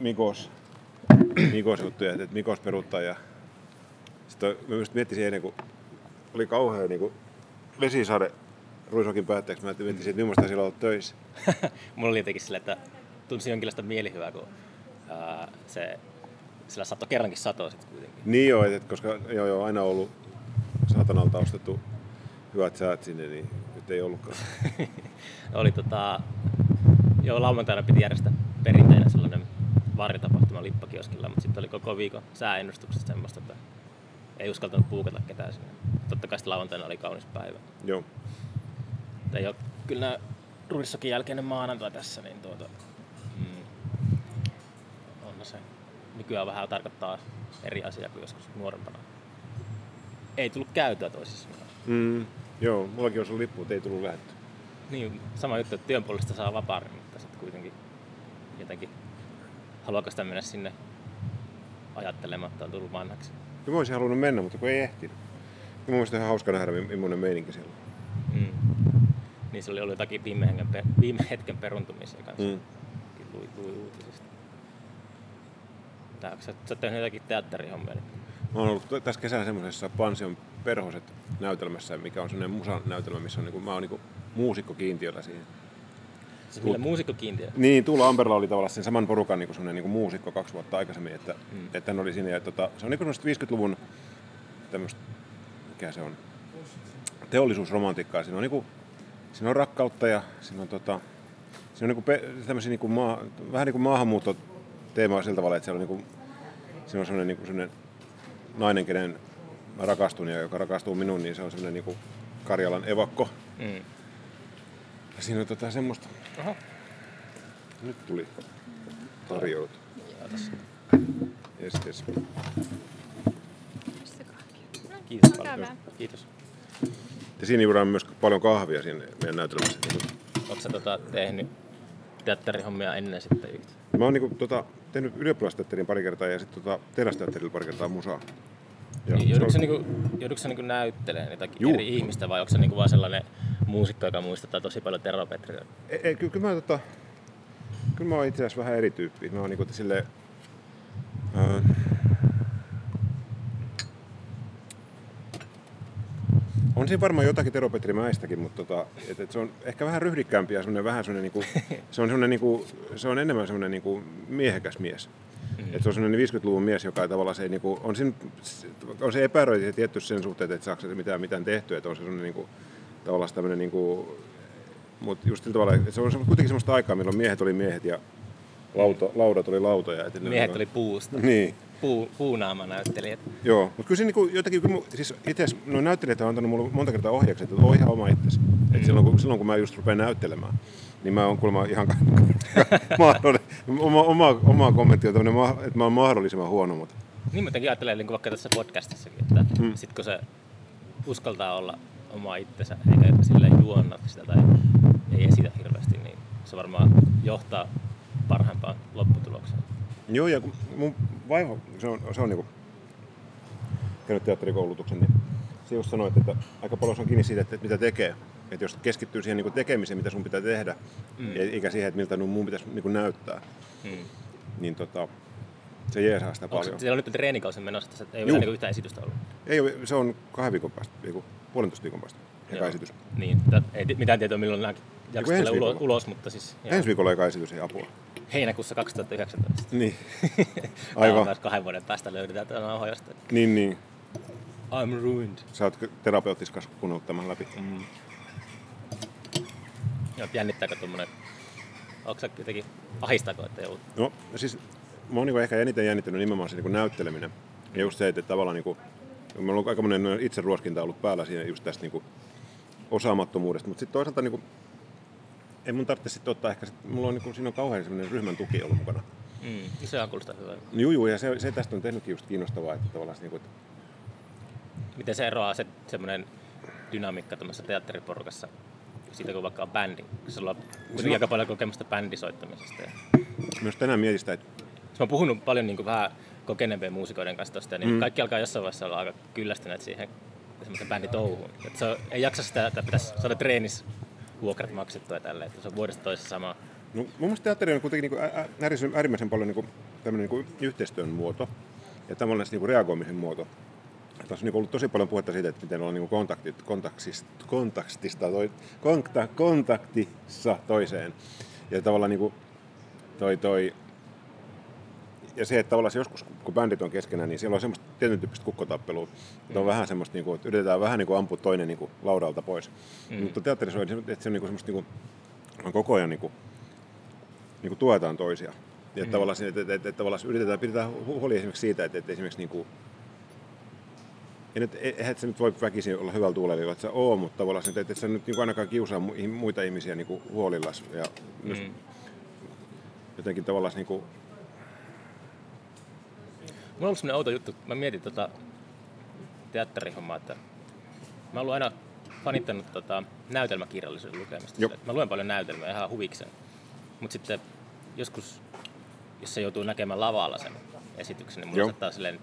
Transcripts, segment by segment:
Mikos, Mikos juttuja, että Mikos peruuttaa ja sitten mä just miettisin ennen kuin oli kauhean niin kuin vesisade Ruisokin päätteeksi, mä miettisin, että millaista siellä olla töissä. Mulla oli jotenkin sille, että tunsin jonkinlaista mielihyvää, kun ää, se, sillä sato kerrankin satoi sitten kuitenkin. Niin joo, että koska joo, joo, aina ollut saatanalta ostettu hyvät säät sinne, niin nyt ei ollutkaan. oli tota, joo, lauantaina piti järjestää perinteinen varjotapahtuma Lippakioskilla, mutta sitten oli koko viikon sääennustuksesta semmoista, että ei uskaltanut puukata ketään sinne. Totta kai sitten lauantaina oli kaunis päivä. Joo. Mutta ei ole, kyllä nämä jälkeinen maanantai tässä, niin tuota, mm, on se nykyään vähän tarkoittaa eri asia kuin joskus nuorempana. Ei tullut käytyä toisissa. Mm, joo, mullakin olisi ollut lippu, mutta ei tullut lähetty. Niin, sama juttu, että työn puolesta saa vapaan, mutta sitten kuitenkin jotenkin haluaako sitä mennä sinne ajattelematta, on tullut vanhaksi. Kyllä mä olisin halunnut mennä, mutta kun ei ehtinyt. Ja mun mielestä ihan hauska nähdä, millainen meininki siellä on. Mm. Niin se oli ollut jotakin viime hetken, per, viime hetken peruntumisia kanssa. Mm. Lui, lui uutisista. Tää, sä, sä oot tehnyt jotakin teatterihommia. Niin. Mä oon ollut tässä kesänä semmoisessa Pansion perhoset näytelmässä, mikä on semmoinen musanäytelmä, missä on, niin kuin, mä oon niin muusikko kiintiöllä siihen. Siis millä muusikkokiintiö? Niin, Tuula Amberla oli tavallaan sen saman porukan niin semmoinen niin muusikko kaksi vuotta aikaisemmin, että, mm. että hän oli siinä. Ja, tota, se on niin 50-luvun tämmöistä, mikä se on, teollisuusromantiikkaa. Siinä on, niin kuin, siinä on rakkautta ja siinä on, tota, siinä on niin kuin, tämmöisiä niin kuin maa, vähän niin kuin maahanmuuttoteemaa sillä tavalla, että siellä on, niin kuin, siinä on semmoinen, niin kuin semmoinen nainen, kenen mä rakastun ja joka rakastuu minuun, niin se on semmoinen niin kuin Karjalan evakko. Mm. Ja siinä on tota semmoista... Aha. Nyt tuli tarjout. Yes, yes. Kiitos paljon. Kiitos. Ja siinä juodaan myös paljon kahvia siinä meidän näytelmässä. Oletko sä tota, tehnyt teatterihommia ennen sitten yhtä? Mä oon niinku, tota, tehnyt ylioppilasteatterin pari kertaa ja sitten tota, terästeatterilla pari kertaa musaa. Ja niin, joudutko, on... niinku, joudutko niinku näyttelemään jotakin Juu. eri ihmistä vai onko se niinku vaan sellainen muusikko, joka muistuttaa tosi paljon Tero Petria? Ei, ei kyllä, kyllä, mä, tota, kyllä mä oon itse asiassa vähän eri tyyppi. Mä oon niinku, sille, äh, on siinä varmaan jotakin Tero Petri Mäistäkin, mutta tota, et, et se on ehkä vähän ryhdikkäämpi ja semmoinen vähän semmoinen, niinku, se on, semmoinen, niinku, se on enemmän semmoinen niinku miehekäs mies. Mm-hmm. Et se on semmoinen 50-luvun mies, joka tavallaan se, ei, niinku, on, siinä, on se epäröiti tietty sen suhteen, että saako se mitään, mitään tehtyä, että on se semmoinen niinku, tavallaan tämmöinen niinku, mutta just sillä tavalla, että se on kuitenkin semmoista aikaa, milloin miehet oli miehet ja lauta, laudat oli lautoja. Että miehet oli puusta. Niin. Puu, puunaama näyttelijät. Joo, mutta kyllä se niinku jotenkin, siis itse asiassa no näyttelijät on antanut mulle monta kertaa ohjaukset, että ole ihan oma itsesi. Mm. Et silloin, kun, silloin kun mä just rupean näyttelemään, niin mä oon kuulemma ihan oma, oma, oma kommentti on tämmöinen, että mä oon mahdollisimman huono, mutta... Niin mä ajattelen niin vaikka tässä podcastissakin, että mm. sit kun se uskaltaa olla oma itsensä, eikä sille juonna sitä tai ei esitä hirveästi, niin se varmaan johtaa parhaimpaan lopputulokseen. Joo, ja mun vaiva, se on, se on niinku käynyt teatterikoulutuksen, niin se just sanoi, että aika paljon se on kiinni siitä, että mitä tekee. Että jos keskittyy siihen niin tekemiseen, mitä sun pitää tehdä, mm. eikä siihen, että miltä mun pitäisi niin näyttää, mm. niin tota, se jeesaa sitä Onko paljon. Siellä on nyt treenikausi menossa, että ei ole niin yhtään esitystä ollut? Ei ole, se on kahden viikon päästä, puolentoista viikon päästä eka esitys. Niin, ei mitään tietoa milloin nämä jaksot tulee ulos, ulos, mutta siis... Joo. Ensi viikolla eka esitys, ei apua. Heinäkuussa 2019. Niin. Aivan. Tämä kahden vuoden päästä löydetään tämä nauha jostain. Niin, niin. I'm ruined. Sä oot terapeuttis kuunnellut tämän läpi. Mm. Joo, jännittääkö tuommoinen... Onko sä jotenkin ahistaako, että joudut? No, siis mä oon niin ehkä eniten jännittänyt nimenomaan se niin näytteleminen. Ja just se, että tavallaan niin kuin, Meillä on aika monen itse ruoskinta ollut päällä siinä just tästä niin kuin osaamattomuudesta, mutta sitten toisaalta niin kuin, ei mun tarvitse sitten ottaa ehkä, sit, mulla on, niin kuin, siinä on kauhean sellainen ryhmän tuki ollut mukana. Mm, se on kuulostaa hyvää. Juu, juu, ja se, se, tästä on tehnytkin just kiinnostavaa, että tavallaan niin kuin, että... Miten se eroaa se semmoinen dynamiikka tämmöisessä teatteriporukassa siitä, kun vaikka on bändi? Sulla on kuitenkin no. aika paljon kokemusta bändisoittamisesta. Ja... Myös tänään mietistä, että... Mä oon puhunut paljon niin kuin vähän kokeneempien muusikoiden kanssa tosta, niin mm. kaikki alkaa jossain vaiheessa olla aika kyllästyneet siihen semmoisen bänditouhuun. Että se on, ei jaksa sitä, että pitäisi saada treenis vuokrat maksettua tälle, että se on vuodesta toisessa sama No, mun mielestä teatteri on kuitenkin niin kuin äärimmäisen, paljon niin kuin, tämmöinen niin kuin yhteistyön muoto ja tavallaan niin kuin reagoimisen muoto. Tässä on niin ollut tosi paljon puhetta siitä, että miten ollaan niin kontaktit, kontaktista, kontaktista toi, konta, kontaktissa toiseen. Ja tavallaan niin kuin toi, toi, ja se, että tavallaan se joskus, kun bändit on keskenään, niin siellä on semmoista tietyn tyyppistä kukkotappelua. Mm. on vähän semmoista, niin kuin, että yritetään vähän niin kuin ampua toinen niin kuin laudalta pois. Mm. Mutta teatterissa on, että se on niin kuin semmoista, niin kuin, on koko ajan niin kuin, niin kuin tuetaan toisia. Ja mm. tavallaan, että, että, että, että, tavallaan yritetään, pidetään huoli esimerkiksi siitä, että, että esimerkiksi niin kuin, ja nyt, e, eihän se nyt voi väkisin olla hyvällä tuulella, että sä oo, mutta tavallaan että et sä nyt niin ainakaan kiusaa muita ihmisiä niin huolillas. Ja mm. jotenkin tavallaan niin kuin... Mulla on ollut sellainen outo juttu, mä mietin tota teatterihommaa, että mä oon aina fanittanut tota näytelmäkirjallisuuden lukemista. Mä luen paljon näytelmiä ihan huvikseen. Mutta sitten joskus, jos se joutuu näkemään lavalla sen esityksen, niin mulla saattaa silleen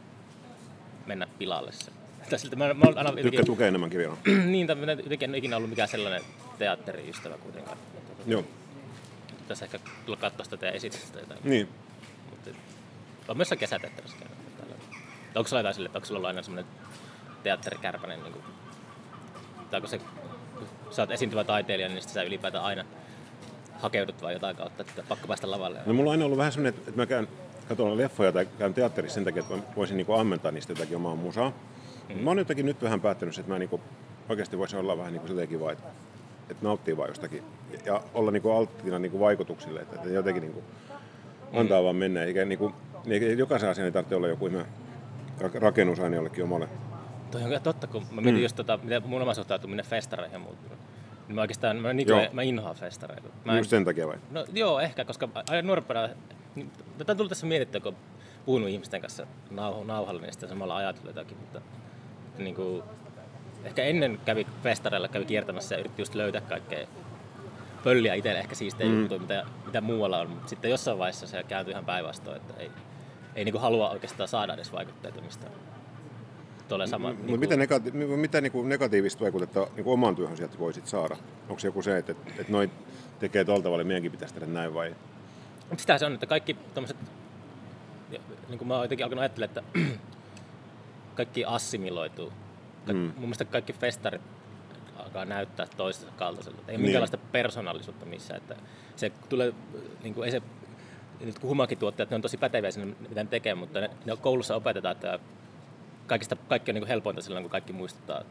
mennä pilalle se. Siltä, mä, mä aina Tykkäät lukea enemmän kirjaa. niin, tai jotenkin en ikinä ollut mikään sellainen teatteriystävä kuitenkaan. Joo. Tässä ehkä tulla katsoa sitä teidän esitystä jotain. Niin. Mutta on myös kesäteatterissa käynyt. Onko sulla jotain sille, että onko sulla ollut aina semmoinen teatterikärpäinen, niin kuin, tai onko se, kun sä oot esiintyvä taiteilija, niin sä ylipäätään aina hakeudut vai jotain kautta, että pakko päästä lavalle? No mulla on aina ollut vähän semmoinen, että mä käyn katson leffoja tai käyn teatterissa sen takia, että mä voisin niin ammentaa niistä jotakin omaa musaa. Mm. Mä oon jotenkin nyt vähän päättänyt, että mä niin kuin, oikeasti voisin olla vähän niin kuin vaan, että, että nauttii vaan jostakin ja olla niin kuin alttiina niin kuin vaikutuksille, että, että jotenkin niin kuin antaa mm. vaan mennä. Eikä niin kuin, niin jokaisen asian ei tarvitse olla joku ihme rakennusaine jollekin omalle. Toi on totta, kun mä mietin mm. just tota, miten mun oma suhtautuminen festareihin on muuttunut. Niin mä oikeastaan, mä, niin kuin, mä inhoan festareita. Mä en, Just sen takia vai? No joo, ehkä, koska aina nuorempana, niin, tätä on tullut tässä mietittyä, kun puhunut ihmisten kanssa nauh- nauhalla, niin sitten samalla ajatellut jotakin, mutta niin kuin, ehkä ennen kävi festareilla, kävi kiertämässä ja yritti just löytää kaikkea pölliä itselle ehkä siistejä mm. juttuja, mitä, mitä muualla on, mutta sitten jossain vaiheessa se kääntyi ihan päinvastoin, että ei, ei niin kuin halua oikeastaan saada edes vaikutteita mistään sama. Mutta niin mitä, negati- mitä niin kuin negatiivista vaikutetta niin kuin omaan työhön sieltä voisit saada? Onko se joku se, että, että noin tekee tuolla tavalla, meidänkin pitäisi tehdä näin vai? Sitä se on, että kaikki tuommoiset, niin kuin mä oon jotenkin alkanut ajattelemaan, että kaikki assimiloituu. Ka- mm. Mun mielestä kaikki festarit alkaa näyttää toistensa kaltaiselta. Ei niin. minkäänlaista persoonallisuutta missään. Että se tulee, niin kuin, ei se, nyt kun humakituottajat, ne on tosi päteviä siinä, mitä ne tekee, mutta ne, ne koulussa opetetaan, että kaikista, kaikki on niin kuin helpointa silloin, kun kaikki muistuttaa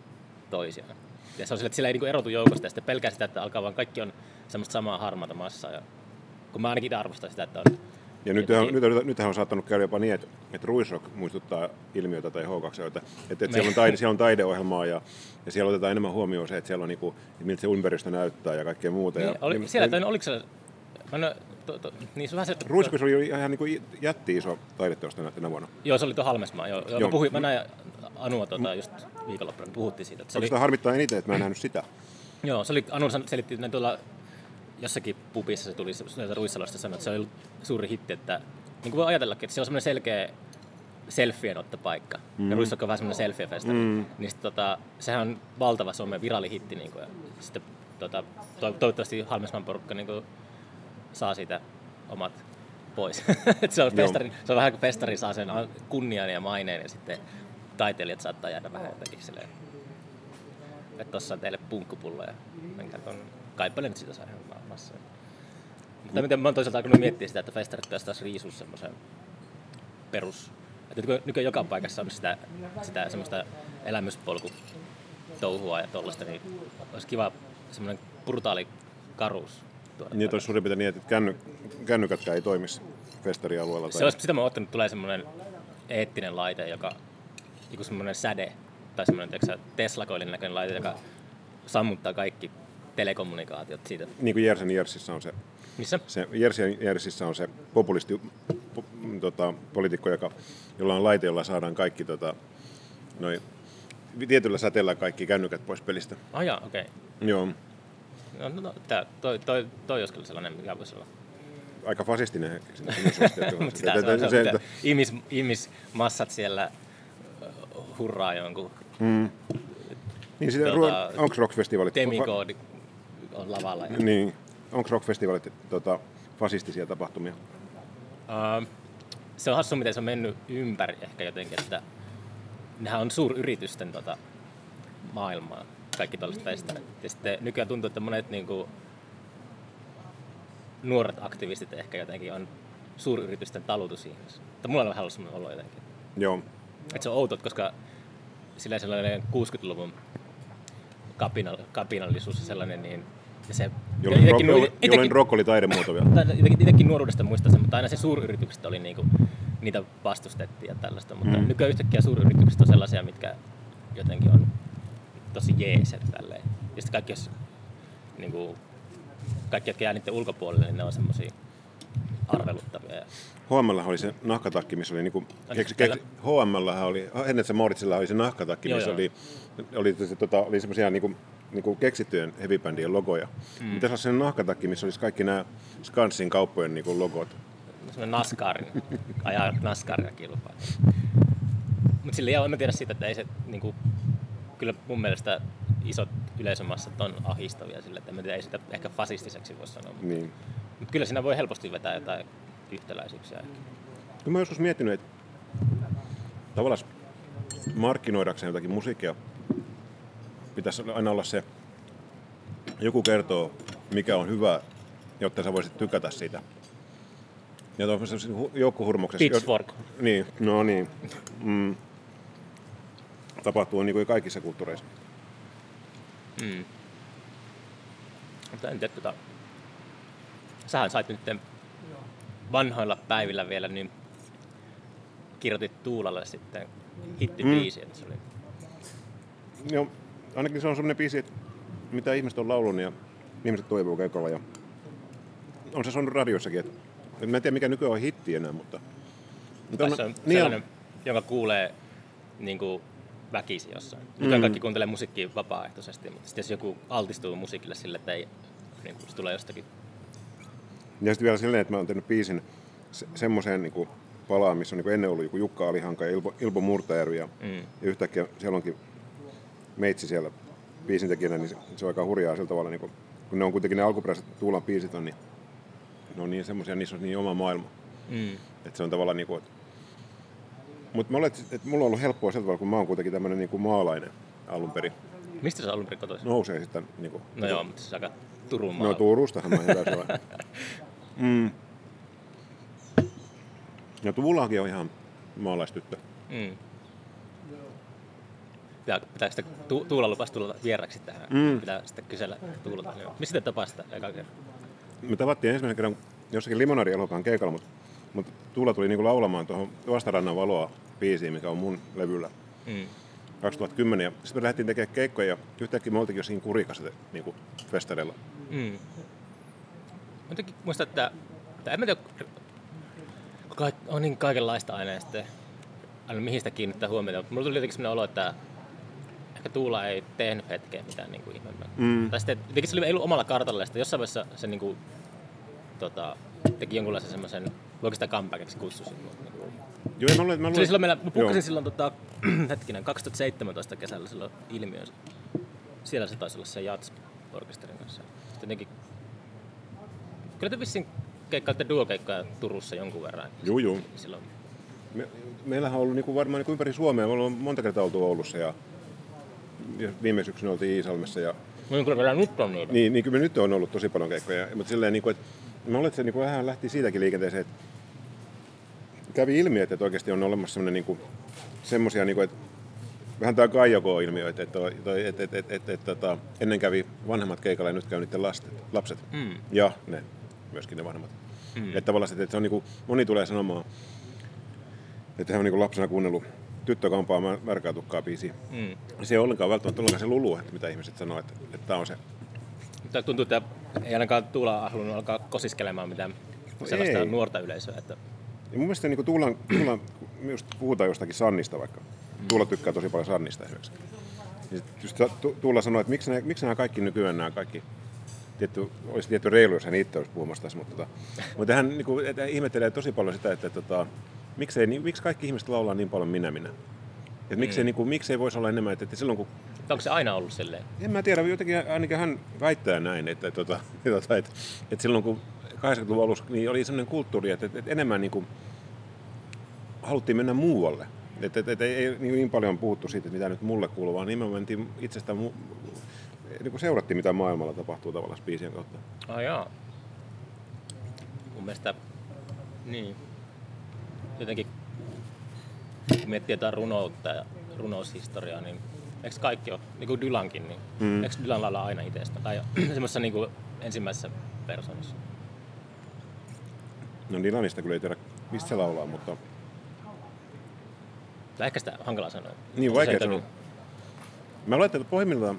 toisiaan. Ja se on sille, että sillä ei niin erotu joukosta ja sitten pelkää sitä, että alkaa vaan kaikki on semmoista samaa harmaata massaa. Ja, kun mä ainakin arvostan sitä, että on ja nyt, on, nyt, nythän on saattanut käydä jopa niin, että, että Ruisrock muistuttaa ilmiötä tai H2, että, että, että siellä, on taide, siellä on taideohjelmaa ja, ja siellä otetaan enemmän huomioon se, että siellä on niin kuin, miltä se ympäristö näyttää ja kaikkea muuta. Niin, ja, oli, niin, siellä, niin, oliko se, mä to, to, niin se vähän se, Ruiskus oli ihan niin kuin jätti iso taideteosta tänä vuonna. Joo, se oli tuo Halmesmaa. Joo, joo. Mä, puhuin, mä näin Anua tuota, just viikonloppuna, puhuttiin siitä. Että se oli... sitä harmittaa eniten, että mä en nähnyt sitä? Joo, se oli, Anu selitti että tuolla jossakin pubissa se tuli sieltä Ruissalosta sanoa, että se oli suuri hitti, että niin kuin voi ajatellakin, että se on semmoinen selkeä selfien ottopaikka. Mm. Ja Ruissokka on vähän semmoinen selfie-festari. Mm. Niin sit, tota, sehän on valtava Suomen virallihitti. Niin kuin, ja sitten tota, to, toivottavasti Halmesman porukka niin kuin, saa siitä omat pois. se, on festari, se on vähän kuin festari saa sen kunnian ja maineen ja sitten taiteilijat saattaa jäädä vähän jotenkin silleen, että tossa on teille punkkupullo ja menkää ton, kaipaile nyt sitä saa ihan massa. Mutta miten mä oon toisaalta alkanut miettiä sitä, että festarit pitäisi taas riisua semmoisen perus... Että nykyään joka paikassa on sitä, sitä semmoista elämyspolku touhua ja tollaista, niin olisi kiva semmoinen brutaali karuus. Niin, että olisi suurin piirtein niin, että känny, kännykätkään ei toimisi festarialueella. Tai... Se olisi, sitä mä oon ottanut, tulee semmoinen eettinen laite, joka joku semmoinen säde tai semmoinen Tesla-koilin näköinen laite, joka sammuttaa kaikki telekommunikaatiot siitä. Niin kuin Jersen Jersissä on se, Missä? se Jersen Jersissä on se populisti po, tota, poliitikko, joka, jolla on laite, jolla saadaan kaikki tota, noi, tietyllä säteellä kaikki kännykät pois pelistä. Ah jaa, okei. Okay. Joo. No, no, no tää, toi, toi, toi olisi kyllä sellainen, mikä voisi olla aika fasistinen. ihmis, ihmismassat siellä hurraa jonkun. Mm. Niin sitä, tuota, onko rockfestivalit? Demikoodi on lavalla. Ja... Niin. Onko rockfestivalit tota, fasistisia tapahtumia? Uh, se on hassu, miten se on mennyt ympäri ehkä jotenkin, että nehän on suuryritysten tota, maailmaa, kaikki tällaiset festarit. Ja sitten nykyään tuntuu, että monet niin kuin, nuoret aktivistit ehkä jotenkin on suuryritysten talutusihmisiä. Mutta mulla on vähän ollut sellainen olo jotenkin. Joo. Että se on outo, koska sillä sellainen 60-luvun kapinal, kapinallisuus ja sellainen, niin ja se, Jolloin, rock, nuor, jolloin rock oli taidemuoto vielä. Jotenkin nuoruudesta muistan sen, mutta aina se suuryritykset oli niinku, niitä vastustettiin ja tällaista. Mutta mm. nykyään yhtäkkiä suuryritykset on sellaisia, mitkä jotenkin on tosi tälleen. Ja sitten kaikki, jos, niinku, kaikki, jotka jää niiden ulkopuolelle, niin ne on semmoisia arveluttavia. HM oli se nahkatakki, missä oli niinku, keksi, keksi, HM oli, ennen se Mauritsilla oli se nahkatakki, joo, missä joo. oli, oli, se, tota, oli semmoisia niinku, niinku keksittyjen heavybändien logoja. Mm. Mitäs olisi se nahkatakki, missä olisi kaikki nämä Skansin kauppojen niinku logot? Semmoinen NASCARin, ajaa NASCARia kilpaa. Mutta sillä ei mä tiedä siitä, että ei se niinku, kyllä mun mielestä isot yleisömassat on ahistavia sille, että en tiedä, ei sitä ehkä fasistiseksi voi sanoa. Niin. Mutta kyllä siinä voi helposti vetää jotain yhtäläisyyksiä. Kyllä mä joskus miettinyt, että tavallaan markkinoidakseen jotakin musiikkia pitäisi aina olla se, joku kertoo, mikä on hyvä, jotta sä voisit tykätä siitä. Ja tuollaisessa joukkohurmoksessa... Pitchfork. Jo, niin, no niin. Mm, tapahtuu niin kuin kaikissa kulttuureissa. Mm. Mutta en tiedä, tota... sähän sait nyt vanhoilla päivillä vielä, niin kirjoitit Tuulalle sitten hittibiisi, mm. että se oli... Joo, ainakin se on semmoinen biisi, että mitä ihmiset on laulunut ja ihmiset toivoo keikolla. Ja on se sonut radiossakin. Että, mä en tiedä mikä nykyään on hitti enää, mutta... mutta on, on niin sellainen, on, joka kuulee niin kuin väkisi jossain. Nykyään mm. kaikki kuuntelee musiikkia vapaaehtoisesti, mutta sitten jos joku altistuu musiikille sille, että ei, niin kuin, se tulee jostakin ja sitten vielä silleen, että mä oon tehnyt biisin se, semmoiseen niin palaan, missä on niin ennen ollut joku Jukka Alihanka ja Ilpo, Ilpo Murtajärvi ja, mm. ja yhtäkkiä siellä onkin meitsi siellä biisintekijänä, niin se, se on aika hurjaa sillä tavalla, niin kuin, kun ne on kuitenkin ne alkuperäiset Tuulan biisit on, niin ne on niin semmoisia, niissä on niin oma maailma. Mm. Että se on tavallaan niin kuin, mutta että mulla on ollut helppoa sillä tavalla, kun mä oon kuitenkin tämmöinen niin kuin maalainen alun perin. Mistä sä alun perin kotoisin? Nousee sitten. Niin kuin, no joo, mutta se aika Turun maalla. No Turustahan mä hyvä mm. Ja Tuulakin on ihan maalaistyttö. Mm. Ja pitää sitten tu- Tuula lupasi tulla vieraksi tähän. Mm. Pitää sitten kysellä Tuulalta. Mistä te tapasitte eka kerran? Me tavattiin ensimmäisen kerran jossakin Limonari elokaan keikalla, mutta, mutta Tuula tuli niinku laulamaan tuohon Vastarannan valoa biisiin, mikä on mun levyllä. Mm. 2010. Ja sitten me lähdettiin tekemään keikkoja ja yhtäkkiä me oltiinkin jo siinä kurikassa niin kuin festareilla. Mm. Jotenkin muistan, että, että en mä tiedä, on niin kaikenlaista aina ja sitten aina mihin sitä kiinnittää huomiota. Mulla tuli jotenkin sellainen olo, että ehkä Tuula ei tehnyt hetkeen mitään niin kuin ihmeempää. Mm. Tai sitten jotenkin se oli, ei ollut omalla kartalla, ja jossain vaiheessa se niin kuin, tota, teki jonkunlaisen semmoisen, voiko sitä comebackeksi kutsua niin kuin, Joo, mä luulen, mä luulen. silloin meillä, mä pukkasin silloin tota, hetkinen, 2017 kesällä silloin ilmiönsä. Siellä se taisi olla se Jats-orkesterin kanssa. Sitten jotenkin... Kyllä te vissiin keikkaitte duokeikkoja Turussa jonkun verran. Joo, joo. Silloin... Me, meillähän on ollut niinku varmaan niinku ympäri Suomea. Me ollaan monta kertaa oltu Oulussa ja viime syksynä oltiin Iisalmessa. Ja... No niin, kyllä nyt on niitä. Niin, niin kyllä me nyt on ollut tosi paljon keikkoja. Mutta silleen, niin kuin, että mä luulen, että se niin kuin vähän lähti siitäkin liikenteeseen, että kävi ilmi, että oikeasti on olemassa semmoinen niin semmoisia, niin kuin, että vähän tämä Kaijako-ilmiö, että, että, että, että, että, että, että, että tota, ennen kävi vanhemmat keikalla ja nyt käy niiden lastet, lapset mm. ja ne, myöskin ne vanhemmat. Mm. Että tavallaan että se on niin kuin, moni tulee sanomaan, että hän on niin kuin lapsena kuunnellut tyttökampaa märkää tukkaa biisiä. Mm. Se ei ollenkaan välttämättä ollenkaan se lulu, että mitä ihmiset sanoo, että, että tämä on se. Mutta tuntuu, että ei ainakaan Tuula halunnut alkaa kosiskelemaan mitään sellaista ei. nuorta yleisöä. Että ja mun mielestä niin Tuulan, Tuulan, just puhutaan jostakin Sannista vaikka. Tuula tykkää tosi paljon Sannista esimerkiksi. Niin just Tuula sanoi, että miksi, ne, miksi nämä kaikki nykyään nämä kaikki tietty, olisi tietty reilu, jos hän itse olisi puhumassa tässä, mutta, tota, mutta hän niin kuin, että ihmettelee tosi paljon sitä, että, että, että miksei, niin, miksi kaikki ihmiset laulaa niin paljon minä minä. Mm. miksei, niin kuin, miksei voisi olla enemmän, että, että silloin kun... Onko se aina ollut silleen? En mä tiedä, jotenkin ainakin hän väittää näin, että, että, että, että, että, että silloin kun 80-luvun alussa niin oli sellainen kulttuuri, että, että, että enemmän niin kuin, haluttiin mennä muualle. Että, että, että ei, niin, niin paljon puhuttu siitä, mitä nyt mulle kuuluu, vaan nimenomaan mentiin itsestä mu, niin kuin seurattiin, mitä maailmalla tapahtuu tavallaan biisien kautta. Ah, joo. Mun mielestä, niin. Jotenkin, kun miettii jotain runoutta ja runoushistoriaa, niin eikö kaikki ole, niin kuin Dylankin, niin mm. eikö Dylan lailla aina itsestä? Tai semmoisessa niin kuin ensimmäisessä persoonassa? No Dylanista kyllä ei tiedä, mistä se laulaa, mutta... Tai ehkä sitä hankala sanoa. Niin, vaikea sanoa. Mä luulen, että pohjimmiltaan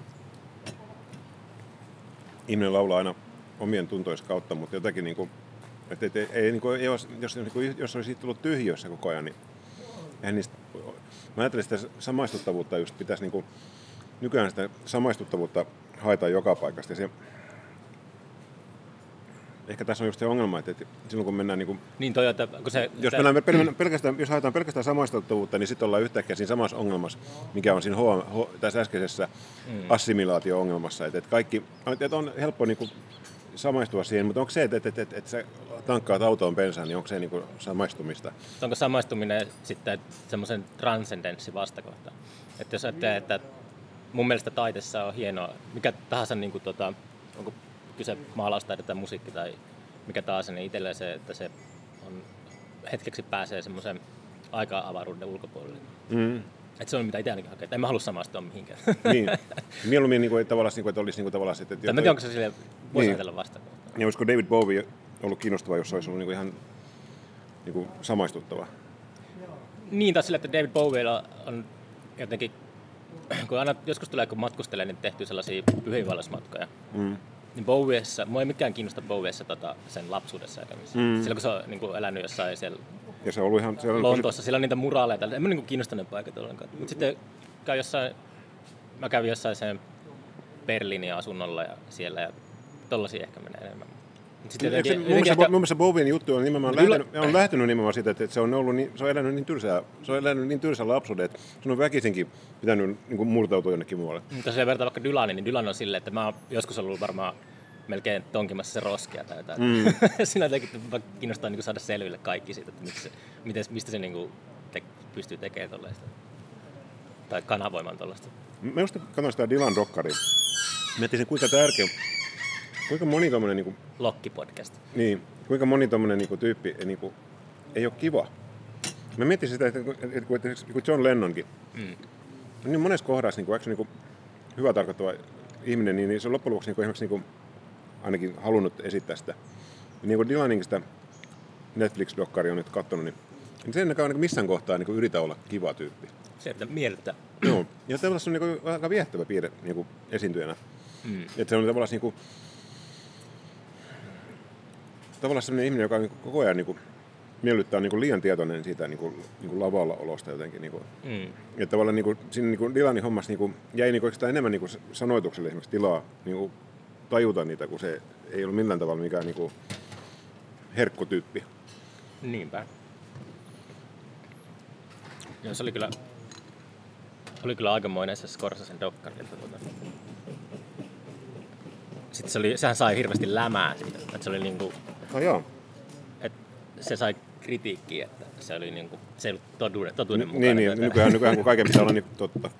ihminen laulaa aina omien tuntojen kautta, mutta jotakin niin kuin, että ei, ei, niin kuin, jos, jos, niin kuin, jos olisi tullut tyhjössä koko ajan, niin eihän niistä, mä ajattelin sitä samaistuttavuutta just pitäisi niin kuin, nykyään sitä samaistuttavuutta haetaan joka paikasta ja se, ehkä tässä on just se ongelma, että silloin kun mennään... Niin, kuin, niin toi, että kun se... Jos, mennään pelkästään, jos haetaan pelkästään samaistuttavuutta, niin sitten ollaan yhtäkkiä siinä samassa ongelmassa, mikä on siinä H, H, tässä äskeisessä mm. assimilaatio-ongelmassa. Että, että kaikki, että on helppo niin kuin, samaistua siihen, mutta onko se, että, että, että, että, että sä tankkaat autoon bensaan, niin onko se niin kuin samaistumista? Onko samaistuminen sitten semmoisen transcendenssi vastakohta? Että jos ajattelee, että mun mielestä taiteessa on hienoa, mikä tahansa, niin kuin, tota, onko kyse maalaustaide tai musiikki tai mikä taas, niin itselleen se, että se on, hetkeksi pääsee semmoisen aika-avaruuden ulkopuolelle. Mm. Että se on mitä itse ainakin hakee. En mä halua samastua mihinkään. niin. Mieluummin niin kuin, tavallaan, niin kuin, että olisi niin kuin, tavallaan... Että, että, tai onko se sille, voisi niin. ajatella vasta. Niin, olisiko David Bowie ollut kiinnostava, jos olisi ollut niin kuin ihan niin kuin samaistuttava? Niin, taas sillä, että David Bowie on jotenkin, kun aina joskus tulee, kun matkustelee, niin tehty sellaisia pyhiinvaellusmatkoja. Mm niin Bowiessa, mua ei mikään kiinnosta Bowiessa tota, sen lapsuudessa eikä. Mm. Silloin kun se on niin kuin, elänyt jossain siellä ja se on ollut ihan, siellä Lontoossa, siellä on niitä muraaleita, en mä niin kiinnosta paikat ollenkaan. Mutta sitten käy jossain, mä kävin jossain sen Berliinin asunnolla ja siellä ja tollasia ehkä menee enemmän. Sitten jotenkin, se, mun, mielestä, Bowien juttu on nimenomaan lähtenyt, on lähtenyt nimenomaan siitä, että se on, ollut niin, se on elänyt niin tylsää, se on elänyt niin tylsää lapsuuden, että se on väkisinkin pitänyt niin kuin murtautua jonnekin muualle. Mutta se vertaa vaikka Dylanin, niin Dylan on silleen, että mä oon joskus ollut varmaan melkein tonkimassa se roskia tai jotain. Mm. Siinä jotenkin kiinnostaa niin saada selville kaikki siitä, että se, miten, mistä se niin kuin te, pystyy tekemään tuollaista. Tai kanavoimaan tuollaista. Mä just katsoin sitä Dylan. Mietin sen, kuinka tärkeä, kuinka moni tommonen... Niin kuin, Lokkipodcast. Niin, kuinka moni tommonen niin kuin, tyyppi niin kuin, ei ole kiva. Mä mietin sitä, että, että, että, että John Lennonkin, mm. niin monessa kohdassa niin kuin, niin kuin, hyvä tarkoittava ihminen, niin, niin se on loppujen lopuksi niin kuin, esimerkiksi niin kuin, ainakin halunnut esittää sitä. Niin kuin Dylanin sitä Netflix-dokkari on nyt katsonut, niin, niin sen näkään missään kohtaa niin yritä olla kiva tyyppi. Se mieltä. Joo, ja tavallaan se on niin kuin, aika viehtävä piirre niin kuin esiintyjänä. Mm. Että se on tavallaan niin kuin, tavallaan sellainen ihminen, joka on niin koko ajan niin kuin, miellyttää niin kuin liian tietoinen siitä niin kuin, niin kuin lavalla olosta jotenkin. Niin kuin. Mm. Että tavallaan niin kuin, siinä niin kuin Dylanin hommassa niin kuin, jäi niin kuin, enemmän niin kuin sanoitukselle esimerkiksi tilaa niin kuin, tajuta niitä, kun se ei ollut millään tavalla mikään niin kuin herkkotyyppi. Niinpä. Joo, se oli kyllä, oli kyllä aikamoinen se Scorsasen dokkari. Tuota. Sitten se oli, sehän sai hirveästi lämää siitä. Että se oli niinku, no joo. Että se sai kritiikkiä, että se oli niinku, se ei ollut totuuden, totuuden N- Niin, niin nykyään, nykyään kun kaiken pitää olla niin totta.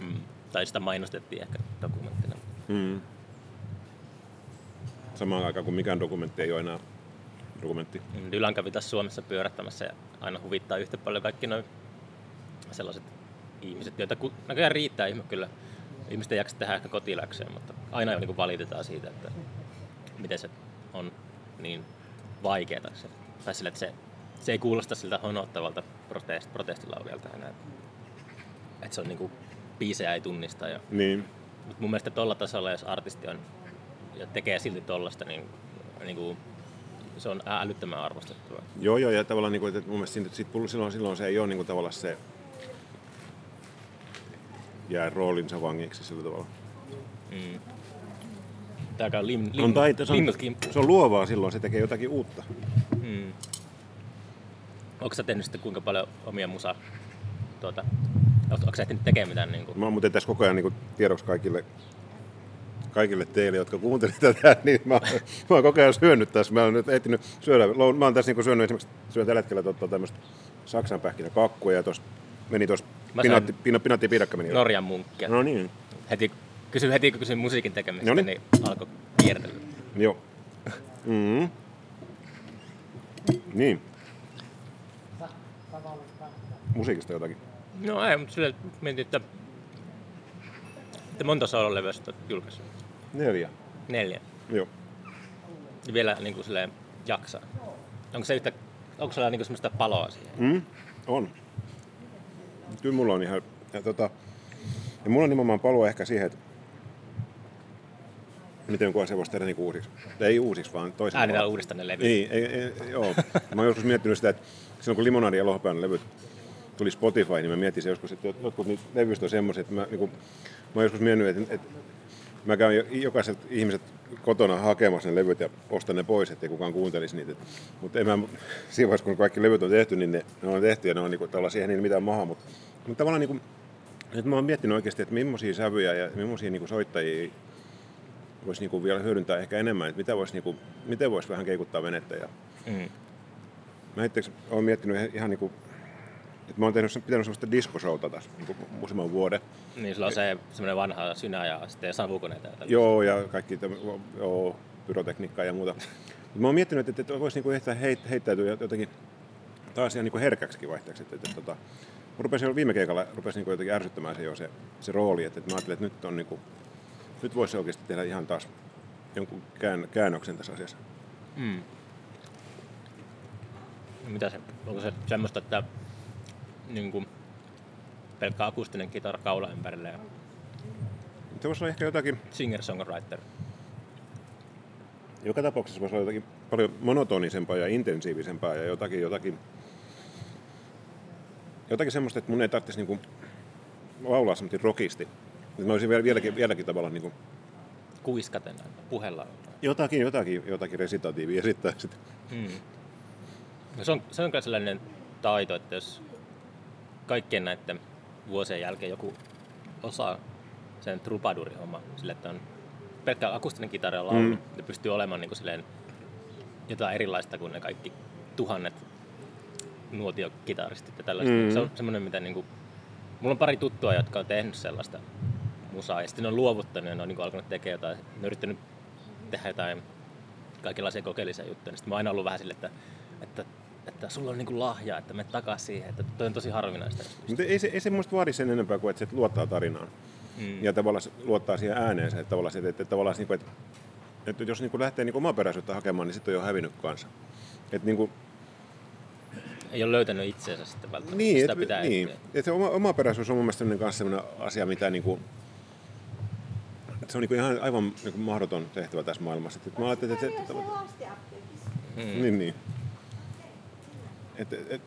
Mm. Tai sitä mainostettiin ehkä dokumenttina. Mm samaan aikaan kuin mikään dokumentti ei ole enää dokumentti. Mm, Dylan kävi tässä Suomessa pyörättämässä ja aina huvittaa yhtä paljon kaikki noin sellaiset ihmiset, joita näköjään riittää ihme kyllä. Ihmisten jaksa tehdä ehkä kotiläksyä, mutta aina niin valitetaan siitä, että miten se on niin vaikeaa. Se, tai sille, että se, se ei kuulosta siltä honottavalta protest, protestilauljalta enää. Että se on niin kuin, biisejä ei tunnista. Ja, niin. Mutta mun mielestä tuolla tasolla, jos artisti on ja tekee silti tollasta, niin, niin kuin, se on älyttömän arvostettua. Joo, joo, ja tavallaan niin kuin, että mun mielestä sit, sit, silloin, silloin se ei ole niin kuin, tavallaan se jää roolinsa vangiksi sillä tavalla. Mm. Tää käy lim, lim, on taito, se, on, se on luovaa silloin, se tekee jotakin uutta. Mm. Onko sä tehnyt sitten kuinka paljon omia musa? Tuota, onko sä ehtinyt tekemään mitään? Niin kuin? Mä oon muuten tässä koko ajan niin kuin, tiedoksi kaikille kaikille teille, jotka kuuntelivat tätä, niin mä, mä oon koko ajan syönyt tässä. Mä oon nyt ehtinyt syödä, mä oon tässä niinku syönyt esimerkiksi, syön tällä hetkellä tota, tämmöistä Saksan pähkinäkakkua ja tuossa meni tuossa pinatti, pinatti, piirakka meni. Norjan munkkia. No niin, Heti, kysy, heti kun kysyin musiikin tekemistä, Noniin. niin alkoi kiertellä. joo. Mm-hmm. Niin. Musiikista jotakin. No ei, mutta silleen mietin, että, että monta sä oot julkaissut? Neljä. Neljä. Joo. Ja vielä niin kuin silleen jaksaa. Onko se yhtä, onko sulla niin semmoista paloa siihen? Mm, on. Kyllä mulla on ihan... Ja, tota, ja mulla on nimenomaan palua ehkä siihen, että miten jonkun asia voisi tehdä niin uusiksi. Ei uusiksi, vaan toisella Äänitään tavalla. uudestaan ne levyt. Niin, ei, ei, joo. Mä oon joskus miettinyt sitä, että silloin kun Limonadi ja Lohpäinen levyt tuli Spotify, niin mä mietin se joskus, että jotkut niitä levyistä on semmoiset, että mä, niin kuin, mä oon joskus miettinyt, että, että mä käyn jo- jokaiselta ihmiset kotona hakemassa ne levyt ja ostan ne pois, ettei kukaan kuuntelisi niitä. Mutta en mä, siinä vaiheessa, kun kaikki levyt on tehty, niin ne, ne on tehty ja ne on niin kuin, tavallaan siihen ei mitään maha. Mutta, mutta tavallaan niin kuin, nyt mä oon miettinyt oikeasti, että millaisia sävyjä ja millaisia niin kuin soittajia voisi niin kuin vielä hyödyntää ehkä enemmän, että mitä vois, niin kuin, miten voisi vähän keikuttaa venettä. Ja Mm. mä itse olen miettinyt ihan niin että mä oon tehnyt, pitänyt semmoista diskoshowta tässä niin useamman vuoden. Niin, sulla on se semmoinen vanha synä ja sitten savukoneita. ja. Joo, ja kaikki joo, pyrotekniikkaa ja muuta. Mä oon miettinyt, että, että voisi niinku ehkä heit, heittäytyä jotenkin taas ihan niinku herkäksikin vaihteeksi. Että, että, että, mä rupesin jo viime keikalla rupesin niinku jotenkin ärsyttämään se jo se, se rooli, että, että mä ajattelin, että nyt, on niinku, nyt voisi oikeasti tehdä ihan taas jonkun kään, käännöksen tässä asiassa. Mm. Mitä se, onko se semmoista, että niin kuin, pelkkä akustinen kitara kaula ympärillä ja Se voisi olla ehkä jotakin, singer-songwriter? joka tapauksessa voisi olla jotakin paljon monotonisempaa ja intensiivisempää ja jotakin, jotakin, jotakin semmoista, että mun ei tarvitsisi niinku laulaa semmoisesti rockisti. Että mä olisin vielä, vieläkin, vieläkin tavallaan niinku Kuiskaten puhella. jotakin, jotakin, jotakin resitatiivia esittää sitten. Mm. No se on, se on sellainen taito, että jos kaikkien näiden vuosien jälkeen joku osaa sen trupadurihomma sille, että on pelkkä akustinen kitara ja laulu, Mm. ja pystyy olemaan niin kuin silleen jotain erilaista kuin ne kaikki tuhannet nuotiokitaristit ja tällaista. Mm. Se on semmoinen, mitä niin kuin, mulla on pari tuttua, jotka on tehnyt sellaista musaa, ja sitten ne on luovuttanut ja ne on niin kuin alkanut tekemään jotain, ne on yrittänyt tehdä jotain kaikenlaisia kokeellisia juttuja. niin Sitten mä oon aina ollut vähän sille, että, että, että sulla on niin kuin lahja, että me takaisin siihen, että toi on tosi harvinaista. Mutta ei se, ei se musta vaadi sen enempää kuin, että se luottaa tarinaan. Mm. Ja tavallaan se luottaa siihen ääneensä. Että tavallaan, se, että, että, tavallaan se, että, että jos niin lähtee niin omaperäisyyttä hakemaan, niin sitten on jo hävinnyt kanssa. Että niin kuin, Ei ole löytänyt itseensä sitten välttämättä. niin, Sitä et, pitää niin. etsiä. Et se oma, omaperäisyys on mun mielestä sellainen, kanssa sellainen asia, mitä niin kuin, että se on niin kuin ihan aivan niin kuin mahdoton tehtävä tässä maailmassa. Et mä ajattelin, että, että, että, Mm. Niin, niin. Et, et,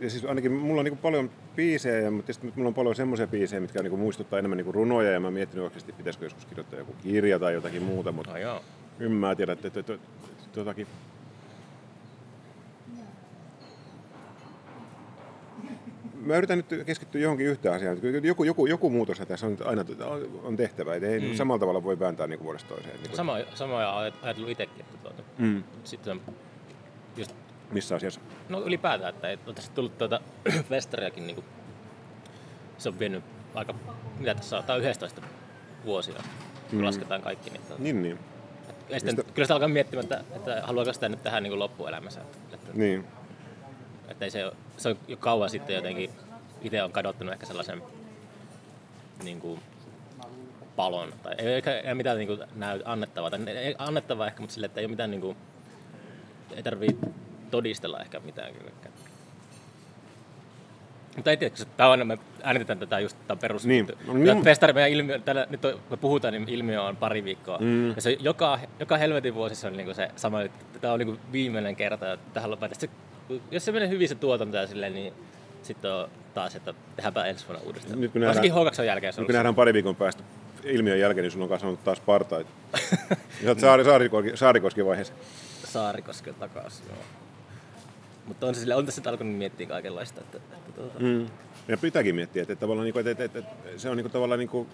ja siis ainakin mulla on niin paljon biisejä, mutta sitten mulla on paljon semmoisia biisejä, mitkä niin muistuttaa enemmän niin runoja, ja mä oon miettinyt oikeasti, pitäisikö joskus kirjoittaa joku kirja tai jotakin muuta, mutta No en mä tiedä, että, jotakin... Mä yritän nyt keskittyä johonkin yhteen asiaan. Joku, joku, joku muutos tässä on aina on tehtävä. Et ei mm. samalla tavalla voi vääntää niin vuodesta toiseen. Niin Sama, samoja ajatellut itsekin. Että tuota, mm. sitten just, Missä asiassa? no ylipäätään, että ei ole tässä tullut tuota festariakin, niin kuin, se on vienyt aika, mitä tässä on, tää on 11 vuosia, kun Mm. lasketaan kaikki. Niin, tuota, Niin, niin. ja sitten, kyllä sitä alkaa miettimään, että, että haluaako sitä nyt tehdä niin kuin loppuelämänsä. Että, että, niin. että ei se, se on jo kauan sitten jotenkin, itse on kadottanut ehkä sellaisen niin kuin, palon. Tai ei, eikä, ei mitään niin kuin, näy, annettavaa. Tai, ei, annettavaa ehkä, mutta sille, että ei ole mitään, niin kuin, ei tarvii todistella ehkä mitään kyllekään. Mutta ei tiedä, tämä on, me äänitetään tätä just tämä perus. Niin. No, niin. festari, meidän ilmiö, tällä, nyt on, me puhutaan, niin ilmiö on pari viikkoa. Mm. Ja se joka, joka helvetin vuosi se on niinku se sama, että tämä on niinku viimeinen kerta, että tähän lopetetaan. Jos se menee hyvin se tuotanto ja silleen, niin sitten on taas, että tehdäänpä ensi vuonna uudestaan. Nyt kun Varsinkin nähdään- H2 jälkeen Nyt kun nähdään pari viikon päästä ilmiön jälkeen, niin sulla on kasvanut taas partaita. Sä oot saari, saarikoski, saarikoski vaiheessa. Saarikosken takaisin. Joo. Mutta on, se sille, on tässä alkanut miettiä kaikenlaista. Että, että tuota, Mm. Ja pitääkin miettiä, että, tavallaan, niin kuin, että, että, että, se on niin kuin, tavallaan niin kuin,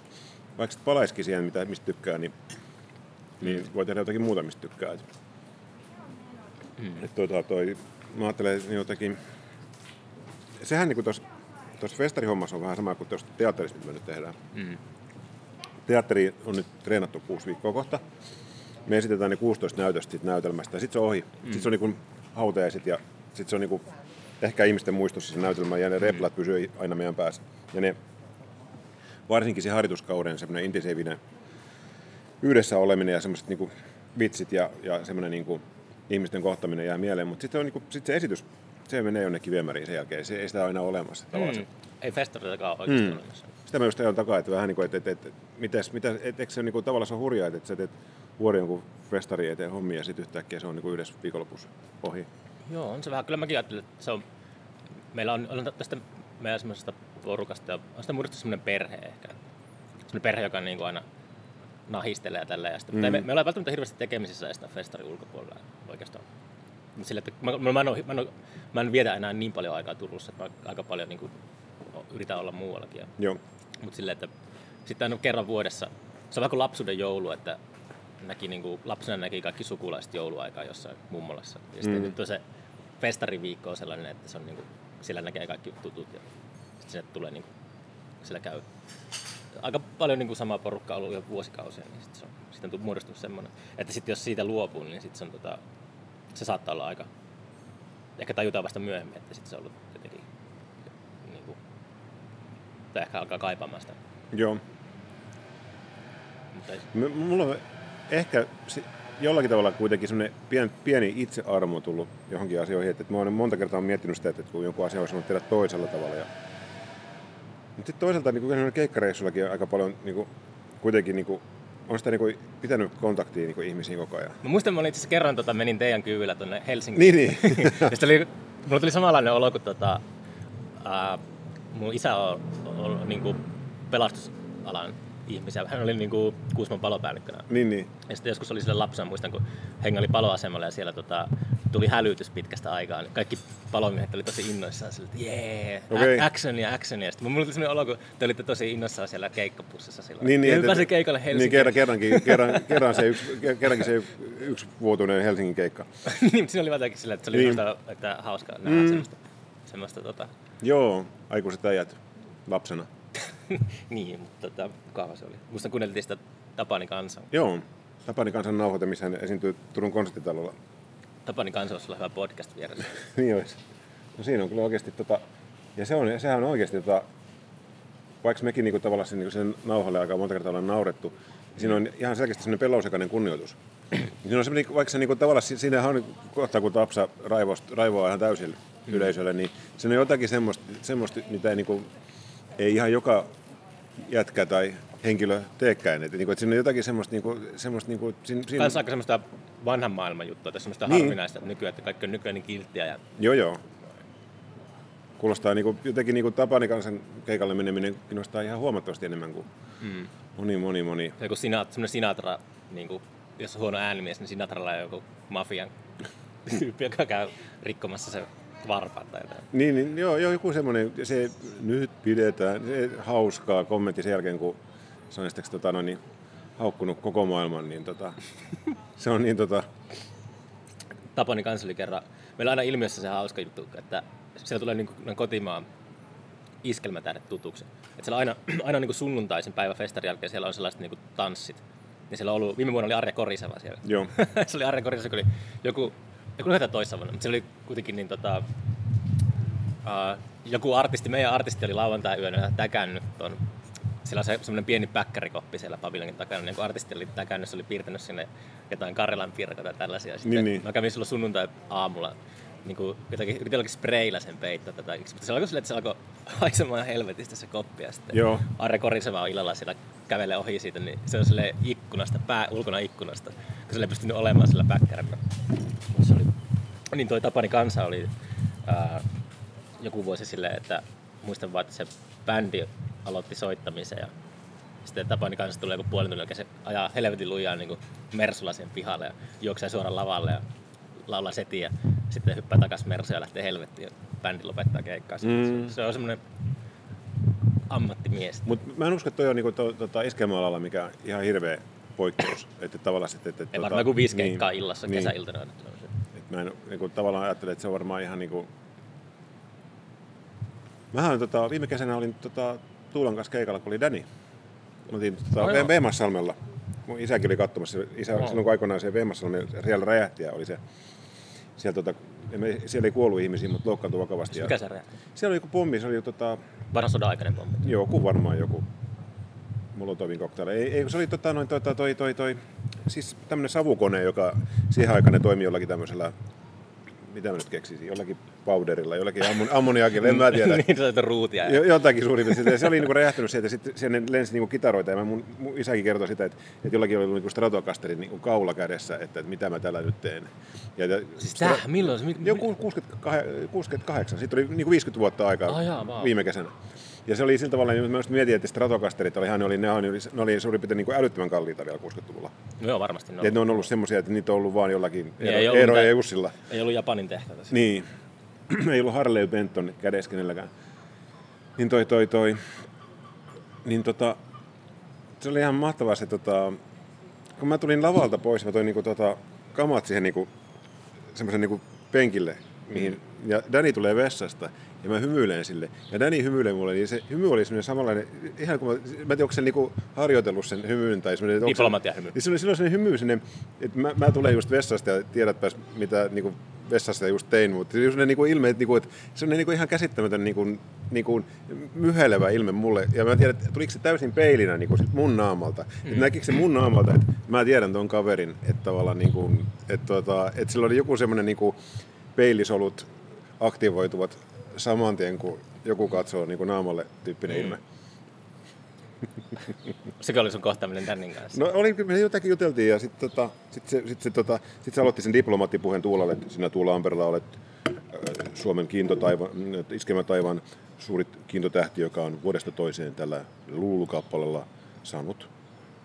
vaikka sit palaisikin siihen, mitä, mistä tykkää, niin, niin voi tehdä jotakin muuta, mistä tykkää. Et, mm. et toi, toi, mä ajattelen niin jotenkin, sehän niin tuossa festarihommassa on vähän sama kuin tuossa teatterissa, mitä me nyt tehdään. Mm. Teatteri on nyt treenattu kuusi viikkoa kohta. Me esitetään ne 16 näytöstä siitä näytelmästä ja sitten se on ohi. Mm. Sitten se on niin hautajaiset ja sitten se on niin kuin ehkä ihmisten muistossa se näytelmä ja ne replat pysyy aina meidän päässä. Ja ne, varsinkin se harjoituskauden semmoinen intensiivinen yhdessä oleminen ja semmoiset niin vitsit ja, ja semmoinen niin ihmisten kohtaminen jää mieleen, mutta sitten niinku, sit se esitys, se menee jonnekin viemäriin sen jälkeen, se ei sitä aina ole olemassa. Mm. Ei festareitakaan oikeasti mm. olemassa. Sitä mä just ajan takaa, että vähän niin kuin, että, että, että, mitäs, mitä, että, eikö se niin kuin, tavallaan se on hurjaa, että, että sä teet vuori jonkun festari eteen hommia ja sitten yhtäkkiä se on niin kuin yhdessä viikonlopussa ohi. Joo, on se vähän. Kyllä mäkin ajattelen, että se on, meillä on, on tästä meidän semmoisesta porukasta ja on sitä muodostunut semmoinen perhe ehkä. Semmoinen perhe, joka niin kuin aina nahistelee tällä. Ja sitten, mm. me, me ollaan välttämättä hirveästi tekemisissä sitä festarin ulkopuolella oikeastaan. Sille, että mä, mä, mä, en, mä, en, mä en vietä enää niin paljon aikaa Turussa, että mä aika paljon niin kuin, yritän olla muuallakin. Joo. Mutta silleen, että sitten aina kerran vuodessa, se on vähän kuin lapsuuden joulu, että näki, niin kuin, lapsena näki kaikki sukulaiset jouluaikaa jossain mummolassa. Ja sitten mm. se festariviikko on sellainen, että se on niin kuin, siellä näkee kaikki tutut ja sitten sinne tulee niin kuin, siellä käy aika paljon niin kuin samaa porukkaa ollut jo vuosikausia, niin sitten, se on, sitten on muodostunut semmoinen, että sitten jos siitä luopuu, niin sitten se, on, tota, se saattaa olla aika, ehkä tajutaan vasta myöhemmin, että sitten se on ollut jotenkin, niin kuin, tai ehkä alkaa kaipaamaan sitä. Joo. Mutta ei... M- mulla on ehkä jollakin tavalla kuitenkin semmoinen pieni, pieni itsearmo tullut johonkin asioihin, että, että mä olen monta kertaa miettinyt sitä, että kun joku asia olisi voinut tehdä toisella tavalla ja mutta sitten toisaalta niin keikkareissullakin aika paljon niin kuin, kuitenkin niin kuin, on sitä niin kuin, pitänyt kontaktia niin kuin, ihmisiin koko ajan. Mä muistan, että mä itse asiassa kerran tota, menin teidän kyydillä tuonne Helsinkiin. Niin, niin. ja oli, mulla tuli samanlainen olo, kun tota, ää, mun isä on, on, on niin kuin pelastusalan ihmisiä. Hän oli niin kuin Kuusman palopäällikkönä. Niin, niin. Ja sitten joskus oli sille lapsena, muistan, kun hengaili paloasemalla ja siellä tota, tuli hälytys pitkästä aikaa. Niin kaikki palomiehet oli tosi innoissaan sille, että jee, okay. action ja action. Ja sitten mulla tuli sellainen olo, kun te olitte tosi innoissaan siellä keikkapussissa silloin. Niin, niin, että, keikalle Helsinkiin. Niin, kerran, kerrankin, kerran, kerran se yksi, kerrankin se yksi vuotuinen Helsingin keikka. niin, mutta siinä oli jotenkin silleen, että se oli niin. semmoista, että hauskaa nähdä mm. semmoista, semmoista tota... Joo, aikuiset äijät lapsena. niin, mutta tota, kuka se oli? Musta kuunneltiin sitä Tapani Kansan. Joo, Tapani Kansan nauhoite, missä hän esiintyy Turun konserttitalolla. Tapani Kansan olisi hyvä podcast vieressä. niin olisi. No siinä on kyllä oikeasti, tota, ja se on, sehän on oikeasti, tota, vaikka mekin niinku tavallaan sen, niinku sen nauhalle aika monta kertaa ollaan naurettu, niin siinä on ihan selkeästi sellainen pelousekainen kunnioitus. siinä on semmoinen, vaikka se niinku, tavallaan siinä on kohta, kun Tapsa raivoaa ihan täysin mm. yleisölle, niin siinä on jotakin semmoista, semmoista mitä ei niinku, ei ihan joka jätkä tai henkilö teekään. Että, niin että siinä on jotakin semmoista... Niin kuin, semmoista niin kuin, siinä, siinä... Tässä aika semmoista vanhan maailman juttua, tai semmoista niin. harvinaista nykyään, että kaikki on nykyään niin kilttiä. Ja... Joo, joo. Kuulostaa niin kuin, jotenkin niin kuin Tapani kansan keikalle meneminen kiinnostaa ihan huomattavasti enemmän kuin mm. moni, moni, moni. Joku Sinatra, semmoinen Sinatra, niin kuin, jos on huono äänimies, niin Sinatralla on joku mafian tyyppi, joka käy rikkomassa se varpaat tai jotain. Niin, niin joo, joo, joku semmoinen, se nyt pidetään, se hauskaa kommentti sen jälkeen, kun se on tota, no, niin, haukkunut koko maailman, niin tota, se on niin tota... Tapani kanssa oli kerran, meillä on aina ilmiössä se hauska juttu, että siellä tulee niin kuin, kotimaan iskelmätähdet tutuksi. Että siellä aina, aina niin kuin sunnuntaisin päivä festarin jälkeen siellä on sellaiset niin kuin tanssit. Ja siellä on ollut, viime vuonna oli Arja Koriseva siellä. Joo. se oli Arja Koriseva, oli joku joku yhtä toissa vuonna, mutta se oli kuitenkin niin tota, uh, joku artisti, meidän artisti oli lauantai-yönä täkännyt ton, siellä on se, semmoinen pieni päkkärikoppi siellä paviljonin takana, niin kun artisti oli täkännyt, se oli piirtänyt sinne jotain Karjalan pirkoita ja tällaisia. Sitten niin, niin. mä kävin silloin sunnuntai-aamulla niin kuin, jotakin, yritin jollakin spreillä sen peittoa tätä. Mutta se alkoi silleen, että se alkoi haisemaan helvetistä se koppi. Ja sitten Joo. Arre Koriseva on illalla siellä kävelee ohi siitä, niin se on sille ikkunasta, pää ulkona ikkunasta, kun se ei pystynyt olemaan sillä päkkärillä. Se oli, niin toi Tapani Kansa oli ää, joku vuosi silleen, että muistan vaan, että se bändi aloitti soittamisen ja sitten Tapani kanssa tulee joku puolen tunnin se ajaa helvetin lujaa niin Mersulla sen pihalle ja juoksee suoraan lavalle ja laulaa setin ja sitten hyppää takas Mersuun ja lähtee helvettiin ja bändi lopettaa keikkaa. Mm. Se on semmoinen ammattimies. Mutta mä en usko, että toi on niinku to, tota, iskelmäalalla mikä ihan hirveä poikkeus. Että tavallaan sitten, että, Ei tota, varmaan kuin viisi keikkaa niin, illassa niin. kesäiltana. Et mä en niinku, tavallaan ajattele, että se on varmaan ihan niinku... Mähän tota, viime kesänä olin tota, Tuulan kanssa keikalla, kun oli Danny. Oltiin tota, joo. Veemassalmella. Mun isäkin oli katsomassa. Isä, Joo. silloin kun aikoinaan se Veemassalmi siellä räjähti ja oli se... Siellä, tota, emme- siellä ei kuollut ihmisiä, mutta loukkaantui vakavasti. Mikä se räjähti? siellä oli joku pommi, se oli tota, Vanha sodan aikainen pommi. joku varmaan joku Molotovin cocktail. Ei, ei, se oli tota, noin, toi, toi, toi, toi, siis tämmöinen savukone, joka siihen aikaan toimi jollakin tämmöisellä, mitä mä nyt keksisin, jollakin powderilla, jollakin ammon, ammoniakilla, en mä tiedä. niin se ruutia. Jo, jotakin suurin piirtein. Se oli niinku räjähtänyt sieltä sitten sinne lensi niinku kitaroita. Ja mä mun, mun isäkin kertoi sitä, että, että jollakin oli ollut niinku Stratocasterin niinku kaula kädessä, että, että mitä mä tällä nyt teen. Ja, ja Siis tää, milloin se? Mi- ku- 68, 68. Sitten oli niinku 50 vuotta aikaa Ah, jaa, viime kesänä. Ja se oli sillä tavalla, niin mä just mietin, että Stratocasterit olihan, ne oli, ne oli, ne oli suurin piirtein niin älyttömän kalliita vielä 60-luvulla. No joo, varmasti. No. Ja ne on ollut semmoisia, että niitä on ollut vaan jollakin Niin, Eero, ei Eero ja Jussilla. Ei ollut Japanin tehtävä. Niin. Niin. ei ollut Harley Benton kädessä kenelläkään. Niin toi, toi, toi. Niin tota, se oli ihan mahtavaa se tota, kun mä tulin lavalta pois, mä toin niinku tota, kamat siihen niinku, semmoisen niinku penkille, mihin, ja Danny tulee vessasta, ja mä hymyilen sille. Ja Danny hymyilee mulle, niin se hymy oli semmoinen samanlainen, ihan kuin mä, mä en tiedä, onko se niinku harjoitellut sen hymyyn tai semmoinen, se- Diplomatiahymy. Niin se oli silloin hymy sinne, että mä, mä tulen just vessasta ja tiedätpäs mitä niinku vessasta just tein, mutta just ne niinku ilme, että, niinku, että se on niinku ihan käsittämätön niinku, niinku myhelevä ilme mulle. Ja mä tiedän, että tuliko se täysin peilinä niinku sit mun naamalta. Mm. Että näkikö se mun naamalta, että mä tiedän ton kaverin, että tavallaan niinku, että, tota, että sillä oli joku semmoinen niinku peilisolut aktivoituvat saman tien, kun joku katsoo niinku naamalle tyyppinen mm. ilme. Sekö oli sun kohtaaminen Dannin kanssa? No oli, me jotakin juteltiin ja sitten tota, sit se, sit se, tota, sit se aloitti sen diplomaattipuheen Tuulalle, että sinä Tuula Amperla olet äh, Suomen kiintotaivan, iskemätaivan suuri kiintotähti, joka on vuodesta toiseen tällä luulukappaleella saanut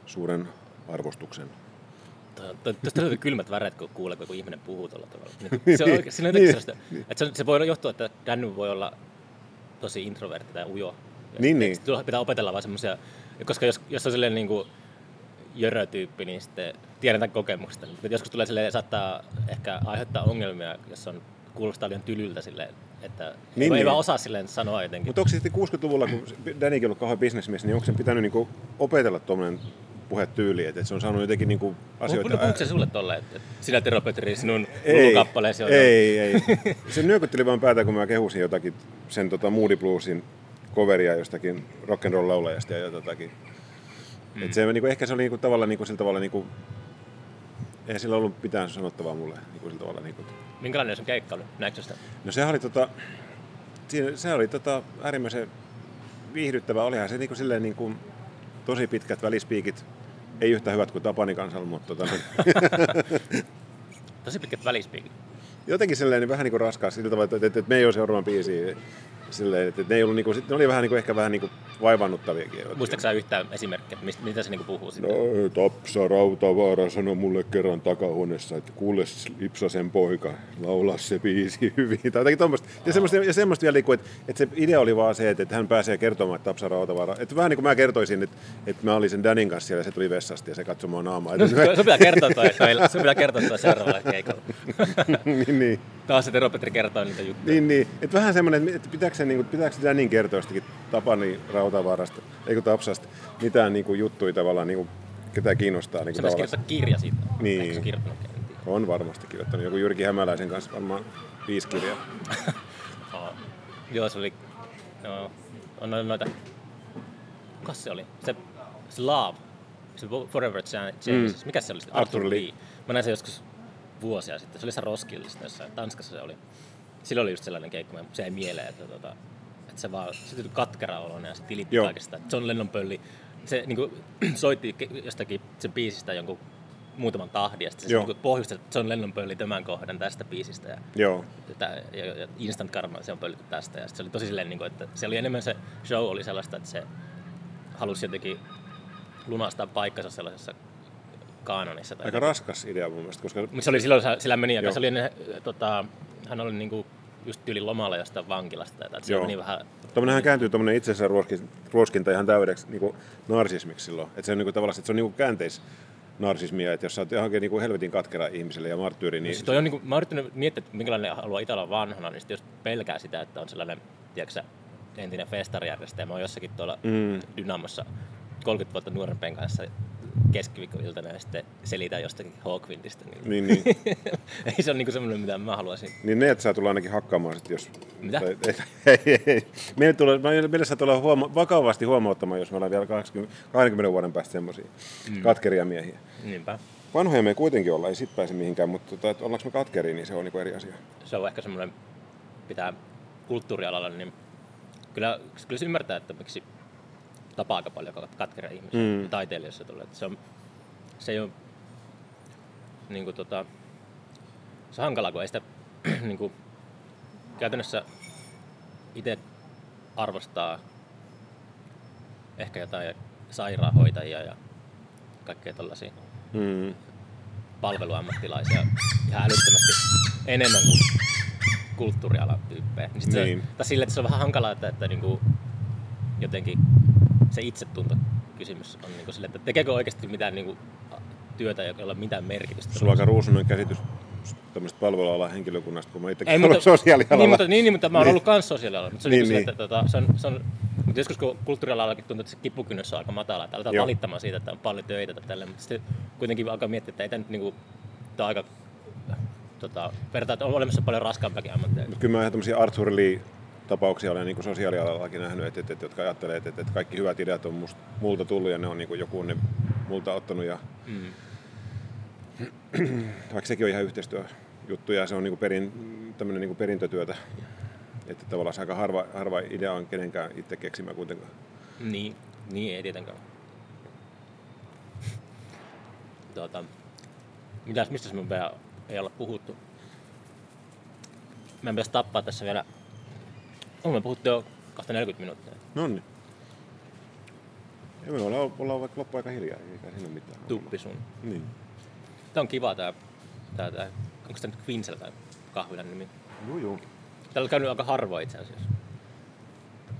suuren arvostuksen. Tuosta löytyy kylmät väreet, kun kuulee, kun ihminen puhuu tuolla tavalla. Niin, se on oikein, siinä on Niin. sellaista, että se, se voi johtua, että Danny voi olla tosi introvertti tai ujo. Ja Niin, niin. Pitää opetella vaan semmoisia, koska jos, jos on silleen niin kuin jörötyyppi, niin sitten tiedän tämän kokemuksesta. Joskus tulee silleen, saattaa ehkä aiheuttaa ongelmia, jos on kuulostaa liian tylyltä silleen, että niin, Niin, ei niin. vaan osaa silleen sanoa jotenkin. Mutta onko sitten 60-luvulla, kun Dannykin on ollut kauhean bisnesmies, niin onko sen pitänyt niinku opetella tuommoinen puhetyyli, että se on saanut jotenkin niinku asioita... Puhuuko puhuuko se sulle tolle, että sinä Tero Petri, sinun Ei, luukappaleesi on ei, ei. Se nyökytteli vaan päätä, kun mä kehusin jotakin sen tota Moody Bluesin coveria jostakin rock'n'roll laulajasta ja jotakin. Mm. Et se, niinku, ehkä se oli niinku, tavallaan niinku, sillä tavalla, niinku, eihän sillä ollut mitään sanottavaa mulle. Niinku, sillä tavalla, niinku. Minkälainen sun keikka oli? Näetkö sitä? No sehän oli, tota, se oli tota, äärimmäisen viihdyttävä. Olihan se niinku, silleen, niinku, tosi pitkät välispiikit. Ei yhtä hyvät kuin Tapani kansalla, mutta tota, Tosi pitkät välispiikit. jotenkin silleen niin vähän niin kuin raskas sillä tavalla, että, että, että me ei ole seuraavan biisiä. Silleen, että, ne, ei ollut, niin kuin, ne oli vähän niin kuin, ehkä vähän niin kuin vaivannuttaviakin. Muistatko sä yhtään esimerkkiä, mistä, mitä se niinku puhuu siitä? No, Tapsa Rautavaara sanoi mulle kerran takahuoneessa, että kuule Lipsasen poika, laulaa se biisi hyvin. Tai jotakin tommoista. Ja semmoista, ja semmoista vielä, niin kuin, että, että se idea oli vaan se, että, että hän pääsee kertomaan, että Tapsa Rautavaara. Että vähän niin kuin mä kertoisin, että, että mä olin sen Danin kanssa siellä ja se tuli vessasta ja se katsoi mua naamaa. No, se pitää kertoa toi, meillä- se pitää kertoa toi seuraavalla keikalla. niin, niin. Taas se Tero Petri kertoo niitä juttuja. Niin, niin. Että vähän semmoinen, että pitääkö se, niin kuin, pitääkö se Danin kertoa jostakin Tapani Rautavaarasta, eikö Tapsasta, mitään niin kuin, juttuja tavallaan, niin kuin, ketä kiinnostaa. Niin Se kuin, tavallaan. kirjoittaa kirja siitä. Niin. Se. On varmasti kirjoittanut. Joku Jyrki Hämäläisen kanssa varmaan viisi kirjaa. Joo. Se oli... Joo. On no- noita... Kukas se oli? Se, se Love. Se Forever Changes. Mm. Mikä se oli? sitten? Arthur Lee. Mä näin sen joskus vuosia sitten. Se oli se Roskildesta jossain. Tanskassa se oli. Silloin oli just sellainen keikka, mutta se ei mieleen, että, tota, että se vaan se tuli katkera oloinen ja se tilitti Joo. kaikesta. John Lennon pölli. Se niin kuin, soitti jostakin sen biisistä jonkun muutaman tahdin ja sitten se niin pohjusti, että John Lennon pölli tämän kohdan tästä biisistä. Ja Joo. Tää, ja, ja Instant Karma, se on pöllitty tästä. Ja se oli tosi silleen, niin kuin, että se oli enemmän se show oli sellaista, että se halusi jotenkin lunastaa paikkansa sellaisessa kaanonissa. Tai Aika raskas idea mun mielestä, koska Mutta se oli silloin, sillä meni, ja Joo. se oli tota, hän oli niinku just yli lomalla jostain vankilasta. Että se Joo. meni vähän... Tuommoinenhan kääntyy tuommoinen itsensä ruoskin, ruoskinta ihan täydeksi niin narsismiksi silloin. Että se on niin kuin, tavallaan se on niin kuin käänteis narsismia, että jos sä oot johonkin niin kuin helvetin katkera ihmiselle ja marttyyri, niin... Siis toi on, niin kuin, mä oon yrittänyt miettiä, että minkälainen haluaa itse olla vanhana, niin sit jos pelkää sitä, että on sellainen, tiedätkö entinen festarijärjestäjä, mä oon jossakin tuolla Mm. Dynamossa 30 vuotta nuorempien kanssa keskiviikkoiltana ja sitten selitään jostakin Hawkwindista. Niin, Niin, niin. ei se ole niin semmoinen, mitä mä haluaisin. Niin ne, että saa tulla ainakin hakkaamaan sit, jos... Mitä? Tai, ei, ei, ei. Meille tulee, meille saa tulla huoma- vakavasti huomauttamaan, jos me ollaan vielä 20, 20 vuoden päästä semmoisia mm. katkeria miehiä. Niinpä. Vanhoja me ei kuitenkin olla, ei sit pääse mihinkään, mutta tota, ollaanko me katkeria, niin se on niinku eri asia. Se on ehkä semmoinen, pitää kulttuurialalla, niin kyllä, kyllä se ymmärtää, että miksi tapaa aika paljon katkeria ihmisiä Mm. taiteilijoissa tulee. Se, on, se ei ole niin kuin, tota, se on hankalaa, kun ei sitä niin kuin, käytännössä itse arvostaa ehkä jotain sairaanhoitajia ja kaikkea tällaisia Mm. palveluammattilaisia ihan älyttömästi enemmän kuin kulttuurialan tyyppejä. Niin sit Niin. Se, tai sille, että se on vähän hankalaa, että, että niinku, jotenkin se itsetunto kysymys on niinku sille, että tekeekö oikeasti mitään niinku, työtä, jolla ei ole mitään merkitystä. Sulla on aika ruusunen käsitys tämmöistä palvelualan henkilökunnasta, kun mä itsekin Ei, olen mutta, sosiaalialalla. niin, mutta, niin, niin, mutta mä oon Niin. ollut kans sosiaalialalla. Mutta se on, Niin, niin, niin. niin. Että, tota, se on, se on, mutta joskus kun kulttuurialallakin tuntuu, että se kipukynnys on aika matala, että aletaan Joo. valittamaan siitä, että on paljon töitä tai tälleen, mutta sitten kuitenkin alkaa miettiä, että ei tämä nyt niinku, tää on aika tota, vertaa, että on olemassa paljon raskaampakin ammatteja. Mutta kyllä mä ihan tämmöisiä Arthur Lee tapauksia olen niin sosiaalialallakin nähnyt, että, että, että, jotka ajattelee, että, että kaikki hyvät ideat on must, multa tullut ja ne on niin kuin joku on ne multa ottanut. Ja, Mm. vaikka sekin on ihan yhteistyöjuttu ja se on niin kuin perin, tämmöinen niin kuin perintötyötä. Että tavallaan se aika harva, harva idea on kenenkään itse keksimä kuitenkaan. Niin, niin ei tietenkään. Tuota, mitäs, mistä me vielä ei olla puhuttu? Meidän pitäisi tappaa tässä vielä... Olemme puhuttu jo kohta 40 minuuttia. No niin. Ja me ollaan, ollaan vaikka loppu aika hiljaa, eikä siinä ole mitään. Tuppi sun. Niin. Tää on kiva tää, tää, tää onko tää nyt Quinsel tai kahvilan nimi? Juu, juu. Täällä on käynyt aika harvoin itse asiassa.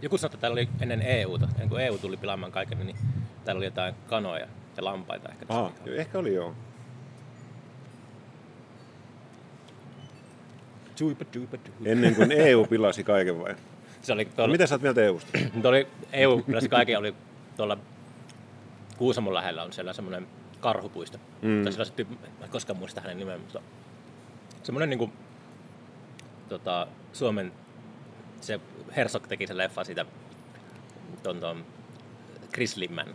Joku sanoi, että täällä oli ennen EUta, ennen kuin EU tuli pilaamaan kaiken, niin täällä oli jotain kanoja ja lampaita ehkä. Aha, joo, ehkä oli joo. Ennen kuin EU pilasi kaiken vai? Se oli No, tuolla, mitä sä oot mieltä EUsta? Oli EU, kyllä se kaiken oli tuolla Kuusamon lähellä on siellä semmoinen karhupuisto. Mm. Tai sillä se tyyppi, mä en koskaan muista hänen nimeä, mutta semmoinen niinku, tota, Suomen, se Herzog teki se leffa siitä ton, ton Chris Limman.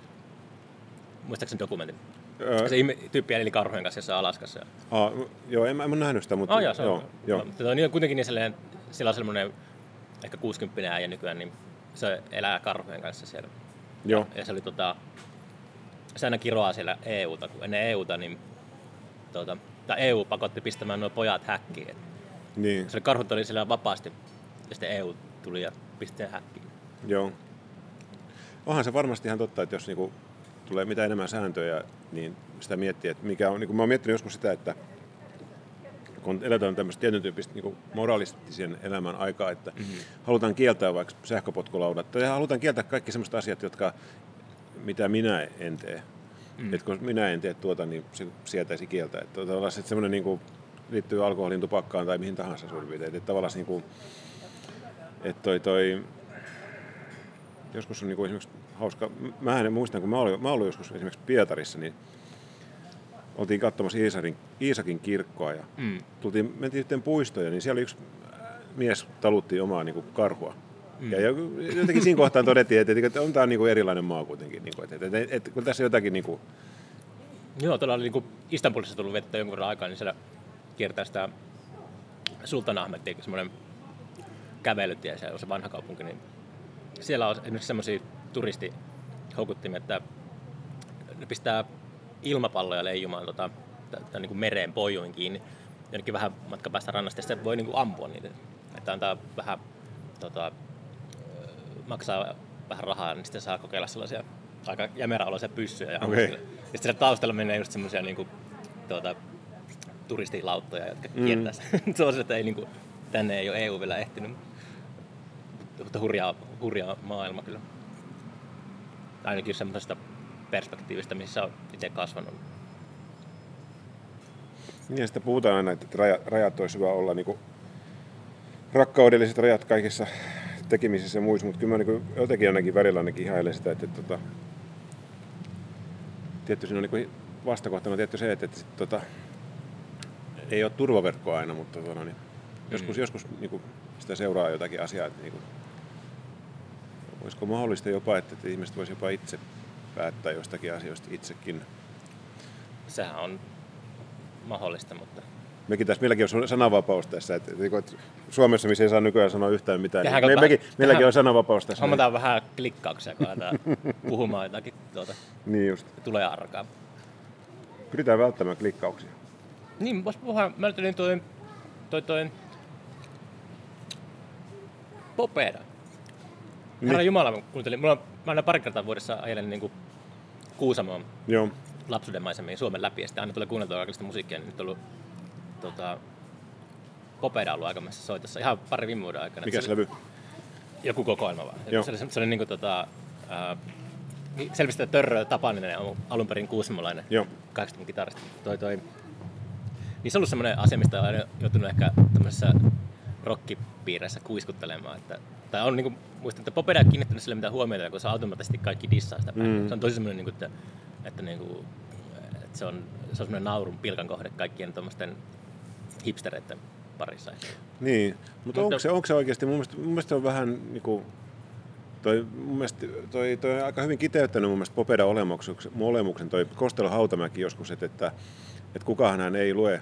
Muistaakseni dokumentin? Öö, Se tyyppi eli karhujen kanssa jossain Alaskassa. aa, joo, en, mä- en nähnyt sitä, mutta Oh, joo, se on. joo, joo. Mutta se on niin- kuitenkin niin sellainen, sillä on semmoinen ehkä 60 äijä nykyään, niin se elää karhujen kanssa siellä. joo. Ja se oli tota, se aina kiroaa siellä EUta, kun ennen EUta, niin tuota, tai EU pakotti pistämään nuo pojat häkkiin. Niin, Se oli, karhut oli siellä vapaasti, ja sitten EU tuli ja pisti häkkiin. joo. Onhan se varmasti ihan totta, että jos niinku tulee mitä enemmän sääntöjä, niin sitä miettii, että mikä on, niin mä oon miettinyt joskus sitä, että kun eletään tämmöistä tietyn tyyppistä niin moralistisen elämän aikaa, että mm-hmm. halutaan kieltää vaikka sähköpotkulaudat, tai halutaan kieltää kaikki sellaiset asiat, jotka, mitä minä en tee. Mm. Että kun minä en tee tuota, niin se sietäisi kieltää. Että tavallaan se semmoinen niin kuin, liittyy alkoholin, tupakkaan tai mihin tahansa suurin piirtein. Että tavallaan niin kuin, että toi, toi, joskus on niin kuin esimerkiksi hauska, mä muistan, kun mä olin, mä olin joskus esimerkiksi Pietarissa, niin oltiin katsomassa Iisakin, Iisakin kirkkoa ja Mm. tultiin, mentiin yhteen puistoon, niin siellä oli yksi mies talutti omaa niin kuin karhua. Mm. Ja jotenkin siinä kohtaa todettiin, että, että on tämä niin kuin erilainen maa kuitenkin. Niin kuin, että, että, että, että, kun tässä jotakin... Niin kuin, Joo, tuolla oli niin Istanbulissa tullut vettä jonkun verran aikaa, niin siellä kiertää sitä Sultan Ahmedia, semmoinen kävelytie, siellä on se vanha kaupunki, niin siellä on esimerkiksi semmoisia turistihoukuttimia, että ne pistää ilmapalloja leijumaan tota, tämän niin kuin mereen pojuin kiinni jonnekin vähän matka päästä rannasta, ja sitten voi niin kuin ampua niitä. Että antaa vähän, tota, maksaa vähän rahaa, niin sitten saa kokeilla sellaisia aika jämeräoloisia pyssyjä. Ja, okay. ja sitten siellä taustalla menee just semmoisia niin kuin, tuota, turistilauttoja, jotka Mm. kiertää. se on se, että ei, niin kuin, tänne ei ole EU vielä ehtinyt. Mutta hurjaa, hurjaa maailma kyllä. Ainakin semmoisesta perspektiivistä, missä on itse kasvanut. Niin sitten puhutaan aina, että rajat, rajat olisi hyvä olla niin kuin rakkaudelliset rajat kaikissa tekemisissä ja muissa, mutta kyllä mä niin jotenkin ainakin välillä ainakin ihailen sitä, että, että, että tietty siinä on niin vastakohtana tietty se, että, että sit, tota, ei ole turvaverkkoa aina, mutta tota, niin, joskus, mm. joskus niin kuin, sitä seuraa jotakin asiaa, että niin kuin, olisiko mahdollista jopa, että, että ihmiset voisi jopa itse päättää jostakin asioista itsekin. Sehän on mahdollista, mutta... Mekin tässä, meilläkin on sananvapaus tässä, että, että Suomessa, missä ei saa nykyään sanoa yhtään mitään, niin me, mekin, meilläkin on sananvapaus tässä. Hommataan niin. vähän klikkauksia, kun aletaan puhumaan jotakin tuota, niin just. tulee arkaa. Pyritään välttämään klikkauksia. Niin, vois puhua, mä ajattelin toi, toi, toi Popeda. Niin. Herra Jumala, mä kuuntelin, mulla on, mä aina pari kertaa vuodessa ajelen niin kuin Kuusamoon Joo. lapsuuden maisemiin Suomen läpi, ja sitten aina tulee kuunneltua kaikista musiikkia, niin nyt on ollut tota, Popeda ollut aikaisemmassa soitossa ihan pari viime vuoden aikana. Mikä se levy? Joku kokoelma vaan. Joo. Se oli, se oli niin kuin, tota, äh, selvästi Törrö Tapaninen on alun perin kuusamolainen Joo. 80 kitaristi. Toi, toi. Niin se on ollut semmoinen asia, mistä aina joutunut ehkä tämmöisessä rockipiireissä kuiskuttelemaan. Että, tai on niinku, muistan, että Popeda kiinnittänyt sille mitään huomiota, kun se automaattisesti kaikki dissaa sitä päin. Mm. Se on tosi semmoinen, niinku, että, että, niinku, että se on, se on semmoinen naurun pilkan kohde kaikkien tuommoisten hipstereiden parissa. Niin, mutta onko se, onko se oikeasti, mun mielestä, mun mielestä se on vähän niin kuin, toi, mun mielestä, toi, toi on aika hyvin kiteyttänyt mun mielestä Popeda olemuksen, toi Kostelo Hautamäki joskus, että, että, että kukaan hän ei lue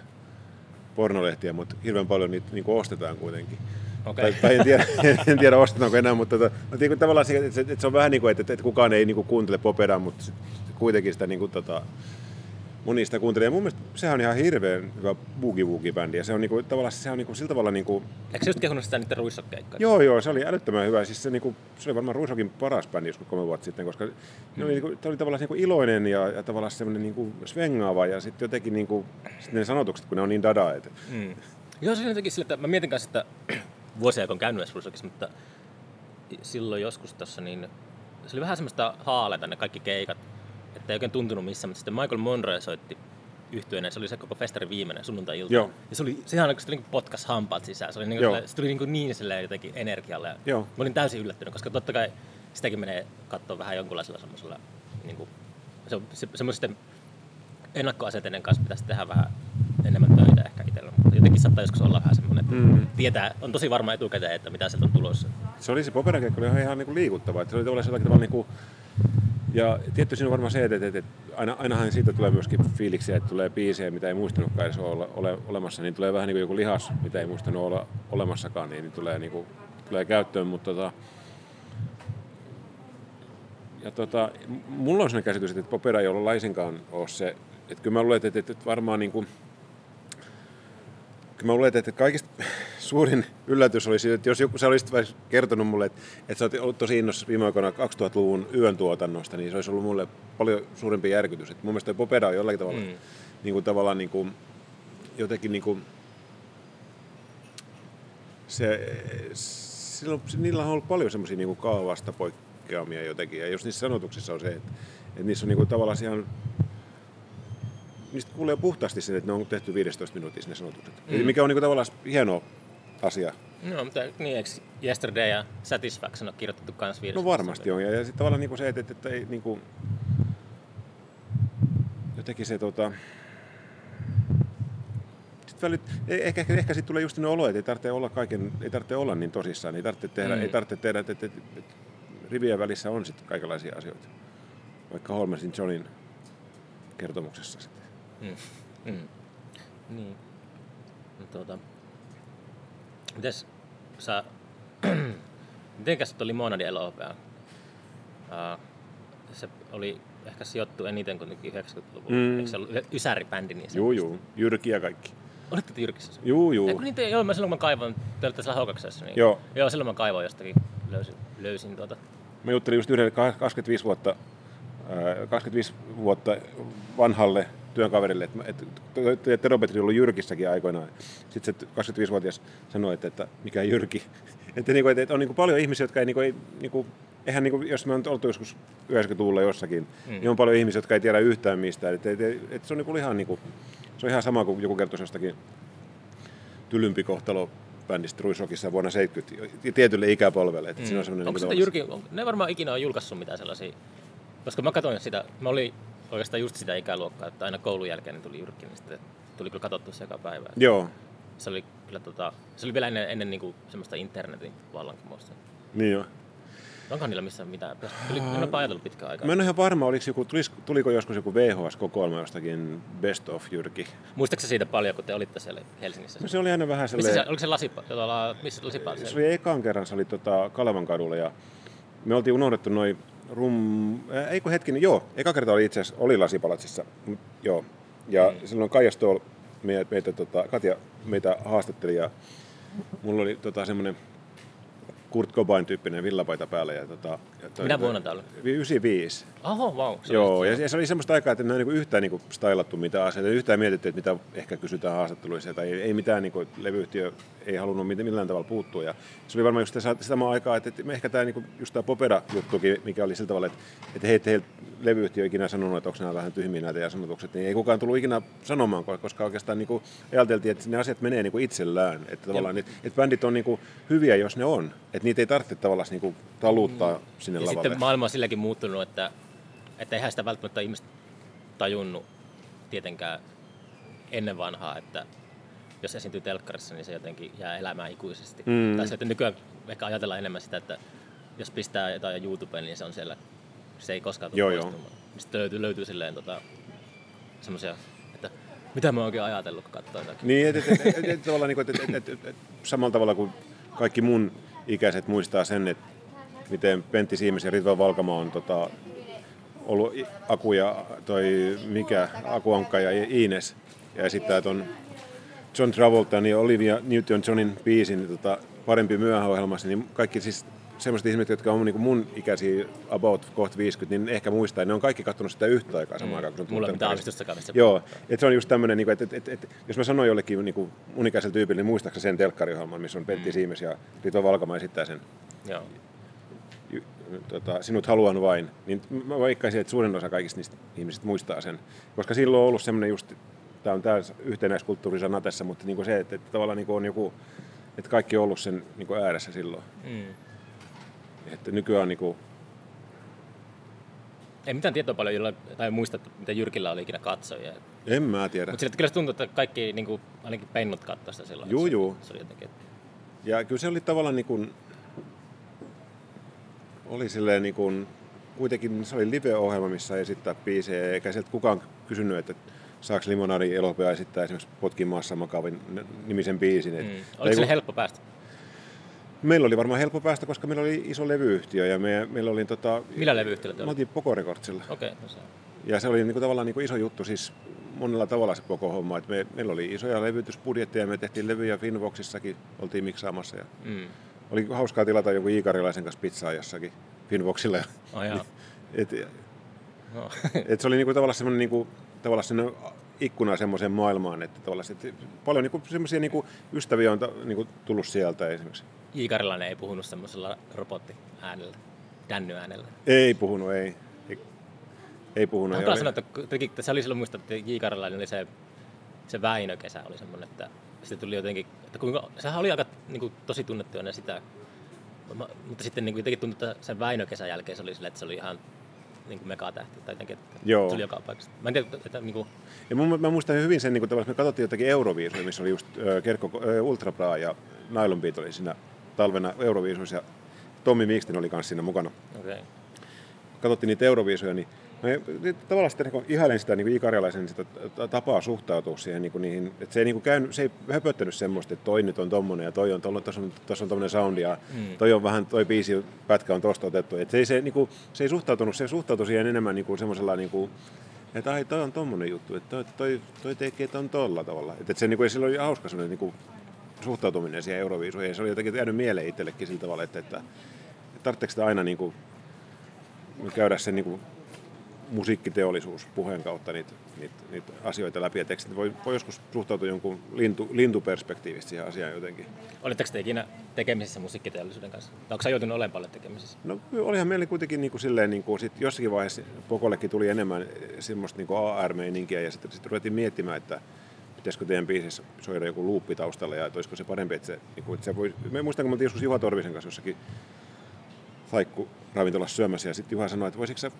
pornolehtiä, mutta hirveän paljon niitä niin ostetaan kuitenkin. Okei. Tai, tai en, tiedä, en tiedä ostetaanko enää, mutta, tota, mutta niin kuin tavallaan se, että, se, että se on vähän niin kuin, että, että kukaan ei niin kuin kuuntele Popedaa, mutta kuitenkin sitä niin kuin, tota, moni sitä kuuntelee. Ja mun mielestä sehän on ihan hirveän hyvä boogie woogie bändi ja se on niinku, tavallaan se on niinku, sillä tavalla niinku, Eikö se just kehunut sitä niiden ruissokkeikkoja? Joo, joo, se oli älyttömän hyvä. Siis se, niinku, se oli varmaan Ruisokin paras bändi joskus kolme vuotta sitten, koska mm. ne oli, niinku, oli tavallaan niinku iloinen ja, ja tavallaan semmoinen niinku svengaava ja sitten jotenkin niinku, sit ne sanotukset, kun ne on niin dada. Et, Mm. Joo, se on jotenkin sillä, että mä mietin kanssa, että vuosia kun on käynyt Ruissokissa, mutta silloin joskus tuossa, niin se oli vähän semmoista haaleita ne kaikki keikat, että ei oikein tuntunut missään, mutta sitten Michael Monroe soitti yhtyeenä, se oli se koko festarin viimeinen sunnuntai-ilta. Joo. Ja se oli, sehän oikeasti niin potkas hampaat sisään, se, oli niin kuin, se tuli niin, kuin niin silleen jotenkin energialle. Joo. Mä olin täysin yllättynyt, koska totta kai sitäkin menee katsoa vähän jonkunlaisella semmoisella, niin kuin, se, se, semmoisten ennakkoasenteiden kanssa pitäisi tehdä vähän enemmän töitä ehkä itsellä, mutta jotenkin saattaa joskus olla vähän semmoinen, että Mm. tietää, on tosi varma etukäteen, että mitä sieltä on tulossa. se oli se Popedan keikka oli ihan, ihan niinku liikuttava. Et se oli tavallaan jollakin tavalla niinku, ja tietty siinä on varmaan se, että, että, että aina, ainahan siitä tulee myöskin fiiliksiä, että tulee biisejä, mitä ei muistanutkaan edes olla, ole olemassa, niin tulee vähän niin kuin joku lihas, mitä ei muistanut olla olemassakaan, niin, niin tulee, niin kuin, tulee käyttöön, mutta tota, ja tota, mulla on sellainen käsitys, että Popeda ei ollut laisinkaan ole se, että kyllä mä luulen, että, että, että varmaan niin kuin, Kyllä mä luulen, että kaikista suurin yllätys oli siitä, että jos joku sä olisit kertonut mulle, että, että sä oot ollut tosi innossa viime aikoina 2000-luvun yön tuotannosta, niin se olisi ollut mulle paljon suurempi järkytys. Että mun mielestä toi Popeda on jollakin tavalla, mm. niin kuin, tavallaan niin kuin, jotenkin niin kuin, se, silloin, niillä on ollut paljon semmoisia niin kaavasta poikkeamia jotenkin. Ja jos niissä sanotuksissa on se, että, että niissä on niin kuin, tavallaan ihan niistä kuulee puhtaasti sen, että ne on tehty 15 minuutissa ne sanotukset. Mm. Mikä on niin kuin, tavallaan hieno asia. No, mutta niin, eikö Yesterday ja Satisfaction on kirjoitettu kans viides? No varmasti on. Ja, ja sitten tavallaan niin kuin se, että, että, että ei niin kuin, jotenkin se tota, sit välit, eh- ehkä, ehkä, ehkä sitten tulee just ne olo, että ei tarvitse olla kaiken, ei tarvitse olla niin tosissaan, ei tarvitse tehdä, Mm. mm. ei tarvitse tehdä että, että, että, että rivien välissä on sitten kaikenlaisia asioita. Vaikka Holmesin Johnin kertomuksessa sitten. Mm. Mm. Niin. No, tuota, mites sä, mitenkäs tuo Limonadi LOP? Uh, se oli ehkä sijoittu eniten kuitenkin 90-luvulla. Mm. Eikö se ollut Ysäri-bändi? Niin se Juu, juu. Jyrki ja kaikki. Olitte te Jyrkissä? Juu, juu. Eikö niitä, joo, mä silloin kun mä kaivoin, te olitte siellä Haukaksessa, niin Joo. joo, silloin mä kaivoin jostakin, löysin, löysin tuota. Mä juttelin just yhdelle 25 vuotta, ää, 25 vuotta vanhalle työkaverille, että, että, että Tero Petri ollut Jyrkissäkin aikoinaan. Sitten se 25-vuotias sanoi, että, että mikä Jyrki. Että, niin kuin, että on niin kuin paljon ihmisiä, jotka ei, niin kuin, ei niin kuin, eihän niin kuin, jos me on oltu joskus 90-luvulla jossakin, mm. niin on paljon ihmisiä, jotka ei tiedä yhtään mistään. Että, että, että se on niin kuin ihan, niin kuin, se on ihan sama kuin joku kertoisi jostakin tylympi kohtalo bändistä Ruisrockissa vuonna 70 tietylle ikäpolvelle. Että mm. siinä on Onko niin Jyrki, ne varmaan ikinä on julkaissut mitään sellaisia, koska mä katsoin sitä, mä olin oikeastaan just sitä ikäluokkaa, että aina koulun jälkeen niin tuli Jyrki, niin sitten tuli kyllä katsottu se joka päivä. Joo. Se oli, kyllä, tota, se oli vielä ennen, ennen niin kuin semmoista internetin vallankumousta. Niin joo. Onko niillä missään mitään? Tuli, en ole ajatellut pitkään aikaa. Mä en ole ihan varma, oliko joku, tuliko joskus joku VHS-kokoelma jostakin Best of Jyrki. Muistaaksä siitä paljon, kun te olitte siellä Helsingissä? No se oli aina vähän sellainen... Missä se, oliko se lasipa, jolla, missä lasipa se oli ekan kerran, se oli tota Kalevan kadulla ja me oltiin unohdettu noin rum... Äh, ei kun hetkinen, joo, eka kerta oli itse asiassa, oli lasipalatsissa, joo. Ja mm. silloin Kaija Stoll meitä, meitä tota, Katja meitä haastatteli ja mulla oli tota, semmoinen Kurt Cobain-tyyppinen villapaita päällä. Ja, tota, ja toi, Minä vuonna tää oli? 95. Oho, wow. Se Joo, ja, ja, se oli semmoista aikaa, että en niinku yhtään niinku stylattu mitään asioita, yhtään mietitty, että mitä ehkä kysytään haastatteluissa, tai ei, ei mitään niinku, levyyhtiö ei halunnut millään tavalla puuttua. Ja se oli varmaan just sitä samaa aikaa, että, että ehkä tämä niinku, just tämä Popera-juttukin, mikä oli sillä tavalla, että, että heitä heiltä levyyhtiö ikinä sanonut, että onko nämä vähän tyhmiä näitä ja sanotukset, niin ei kukaan tullut ikinä sanomaan, koska oikeastaan niin kuin ajateltiin, että ne asiat menee niin kuin itsellään. Että, tavallaan, että, että bändit on niin kuin hyviä, jos ne on. Että niitä ei tarvitse tavallaan niin kuin taluttaa mm. sinne ja lavalle. sitten maailma on silläkin muuttunut, että, että eihän sitä välttämättä ihmiset tajunnut tietenkään ennen vanhaa, että jos esiintyy telkkarissa, niin se jotenkin jää elämään ikuisesti. Mm. Tai se, että nykyään ehkä ajatellaan enemmän sitä, että jos pistää jotain YouTubeen, niin se on siellä se ei koskaan tule joo, poistumaan. Joo. Sitten löytyy, löytyy silleen tota, semmoisia, että mitä mä oikein ajatellut, kun katsoo jotakin. Niin, että et, et, et, et, tavallaan, niin et, et, et, et, samalla tavalla kuin kaikki mun ikäiset muistaa sen, että miten Pentti Siimes ja Ritva Valkama on tota, ollut Aku ja toi mikä, Aku Ankka ja Ines ja esittää ton John Travolta ja Olivia Newton-Johnin biisin niin tota, parempi myöhäohjelmassa, niin kaikki siis semmoiset ihmiset, jotka on niin mun ikäisiä about kohta 50, niin ehkä muistaa, ne on kaikki katsonut sitä yhtä aikaa samaan mm. aikaan. Mulla on mitään aavistustakaan. Joo, että se on just tämmöinen, niin että, että, että, jos mä sanoin jollekin niin kuin mun ikäisellä tyypillä, niin muistaakseni sen telkkariohjelman, missä on Pentti mm. Siimes ja Rito Valkama esittää sen. Joo. Tota, sinut haluan vain, niin mä vaikkaisin, että suurin osa kaikista niistä ihmisistä muistaa sen. Koska silloin on ollut semmoinen just, tämä on tämä yhtenäiskulttuurisana tässä, mutta niin kuin se, että, että tavallaan niin kuin on joku, että kaikki on ollut sen niin kuin ääressä silloin. Mm. Että nykyään niin kuin... Ei mitään tietoa paljon, jolla, tai muista, mitä Jyrkillä oli ikinä katsoja. En mä tiedä. Mutta kyllä se tuntuu, että kaikki, niin kuin, ainakin pennut katsoi sitä silloin. Juu, juu. Se, se oli jotenkin... Ja kyllä se oli tavallaan niin kuin, oli silleen niin kuin, kuitenkin se oli live-ohjelma, missä esittää biisejä, eikä sieltä kukaan kysynyt, että saako Limonadi elopea esittää esimerkiksi Potkin maassa makavin nimisen biisin. Mm. Oliko sille helppo päästä? Meillä oli varmaan helppo päästä, koska meillä oli iso levyyhtiö ja me, meillä oli tota... Millä levyyhtiöllä Me oltiin Poco Recordsilla. Okei, okay, no se. Ja se oli niin kuin, tavallaan niin kuin iso juttu siis monella tavalla se koko homma. Et me, meillä oli isoja levytysbudjetteja, me tehtiin levyjä Finvoxissakin, oltiin miksaamassa. Ja mm. Oli hauskaa tilata joku Iikarilaisen kanssa pizzaa jossakin Finvoxilla. Oh, et, et, no. et se oli niinku tavallaan semmoinen niinku, tavallaan semmoinen ikkuna semmoiseen maailmaan, että tavallaan että paljon niinku semmoisia niinku ystäviä on niinku tullut sieltä esimerkiksi. J. ei puhunut semmoisella robottiäänellä, dännyäänellä. Ei puhunut, ei. Ei, ei puhunut. Mä sanoa, että se oli silloin muista, että J. oli se, se Väinö-kesä oli semmoinen, että sitten tuli jotenkin, että kuinka, sehän oli aika niin kuin, tosi tunnettu ennen sitä, mutta sitten niin kuin, jotenkin tuntui, että sen Väinö-kesän jälkeen se oli sille, että se oli ihan niin kuin megatähti tai jotenkin, että Joo. tuli joka paikasta. Mä en tiedä, että niin kuin... Ja mun, mä muistan hyvin sen, niin kun me katsottiin jotakin Euroviisuja, missä oli just äh, Kerkko äh, Ultra Bra ja Nylon Beat oli siinä talvena Euroviisuissa ja Tommi Mikstin oli kanssa siinä mukana. Okay. Katsottiin niitä Euroviisuja, niin Mä tavallaan sitten niin ihailen sitä niin ikarjalaisen sitä tapaa suhtautua siihen, niin niihin, että se ei, niin käynyt, se ei höpöttänyt semmoista, että toi nyt on tommonen ja toi on, tuossa on, tommonen soundi ja mm. toi on vähän, toi biisi, pätkä on tosta otettu. Että se, ei, se, niin kuin, se ei suhtautunut, se suhtautui siihen enemmän niin kuin semmoisella niin kuin, että ai toi on tommonen juttu, että toi, toi, toi tekee ton tolla tavalla. Että, että se, niin kuin, sillä oli hauska semmoinen niin kuin, suhtautuminen siihen Euroviisuihin. Se oli jotenkin jäänyt mieleen itsellekin sillä tavalla, että, että, että tarvitseeko sitä aina niin kuin, käydä sen niin kuin, musiikkiteollisuus puheen kautta niitä, niitä, niitä asioita läpi. Et voi, voi joskus suhtautua jonkun lintu, lintuperspektiivistä siihen asiaan jotenkin. Olitteko te ikinä tekemisissä musiikkiteollisuuden kanssa? Onko sä joutunut olemaan paljon tekemisissä? No olihan meillä kuitenkin niin kuin silleen, niin kuin sit jossakin vaiheessa Pokollekin tuli enemmän semmoista niin AR-meininkiä ja sitten sit ruvettiin miettimään, että pitäisikö teidän biisissä soida joku luuppi taustalla ja että olisiko se parempi, että se, niin kuin, että se voi, me muistan, kun me joskus Juha Torvisen kanssa jossakin Faikku ravintolassa syömässä ja sitten Juha sanoi, että voisiko sä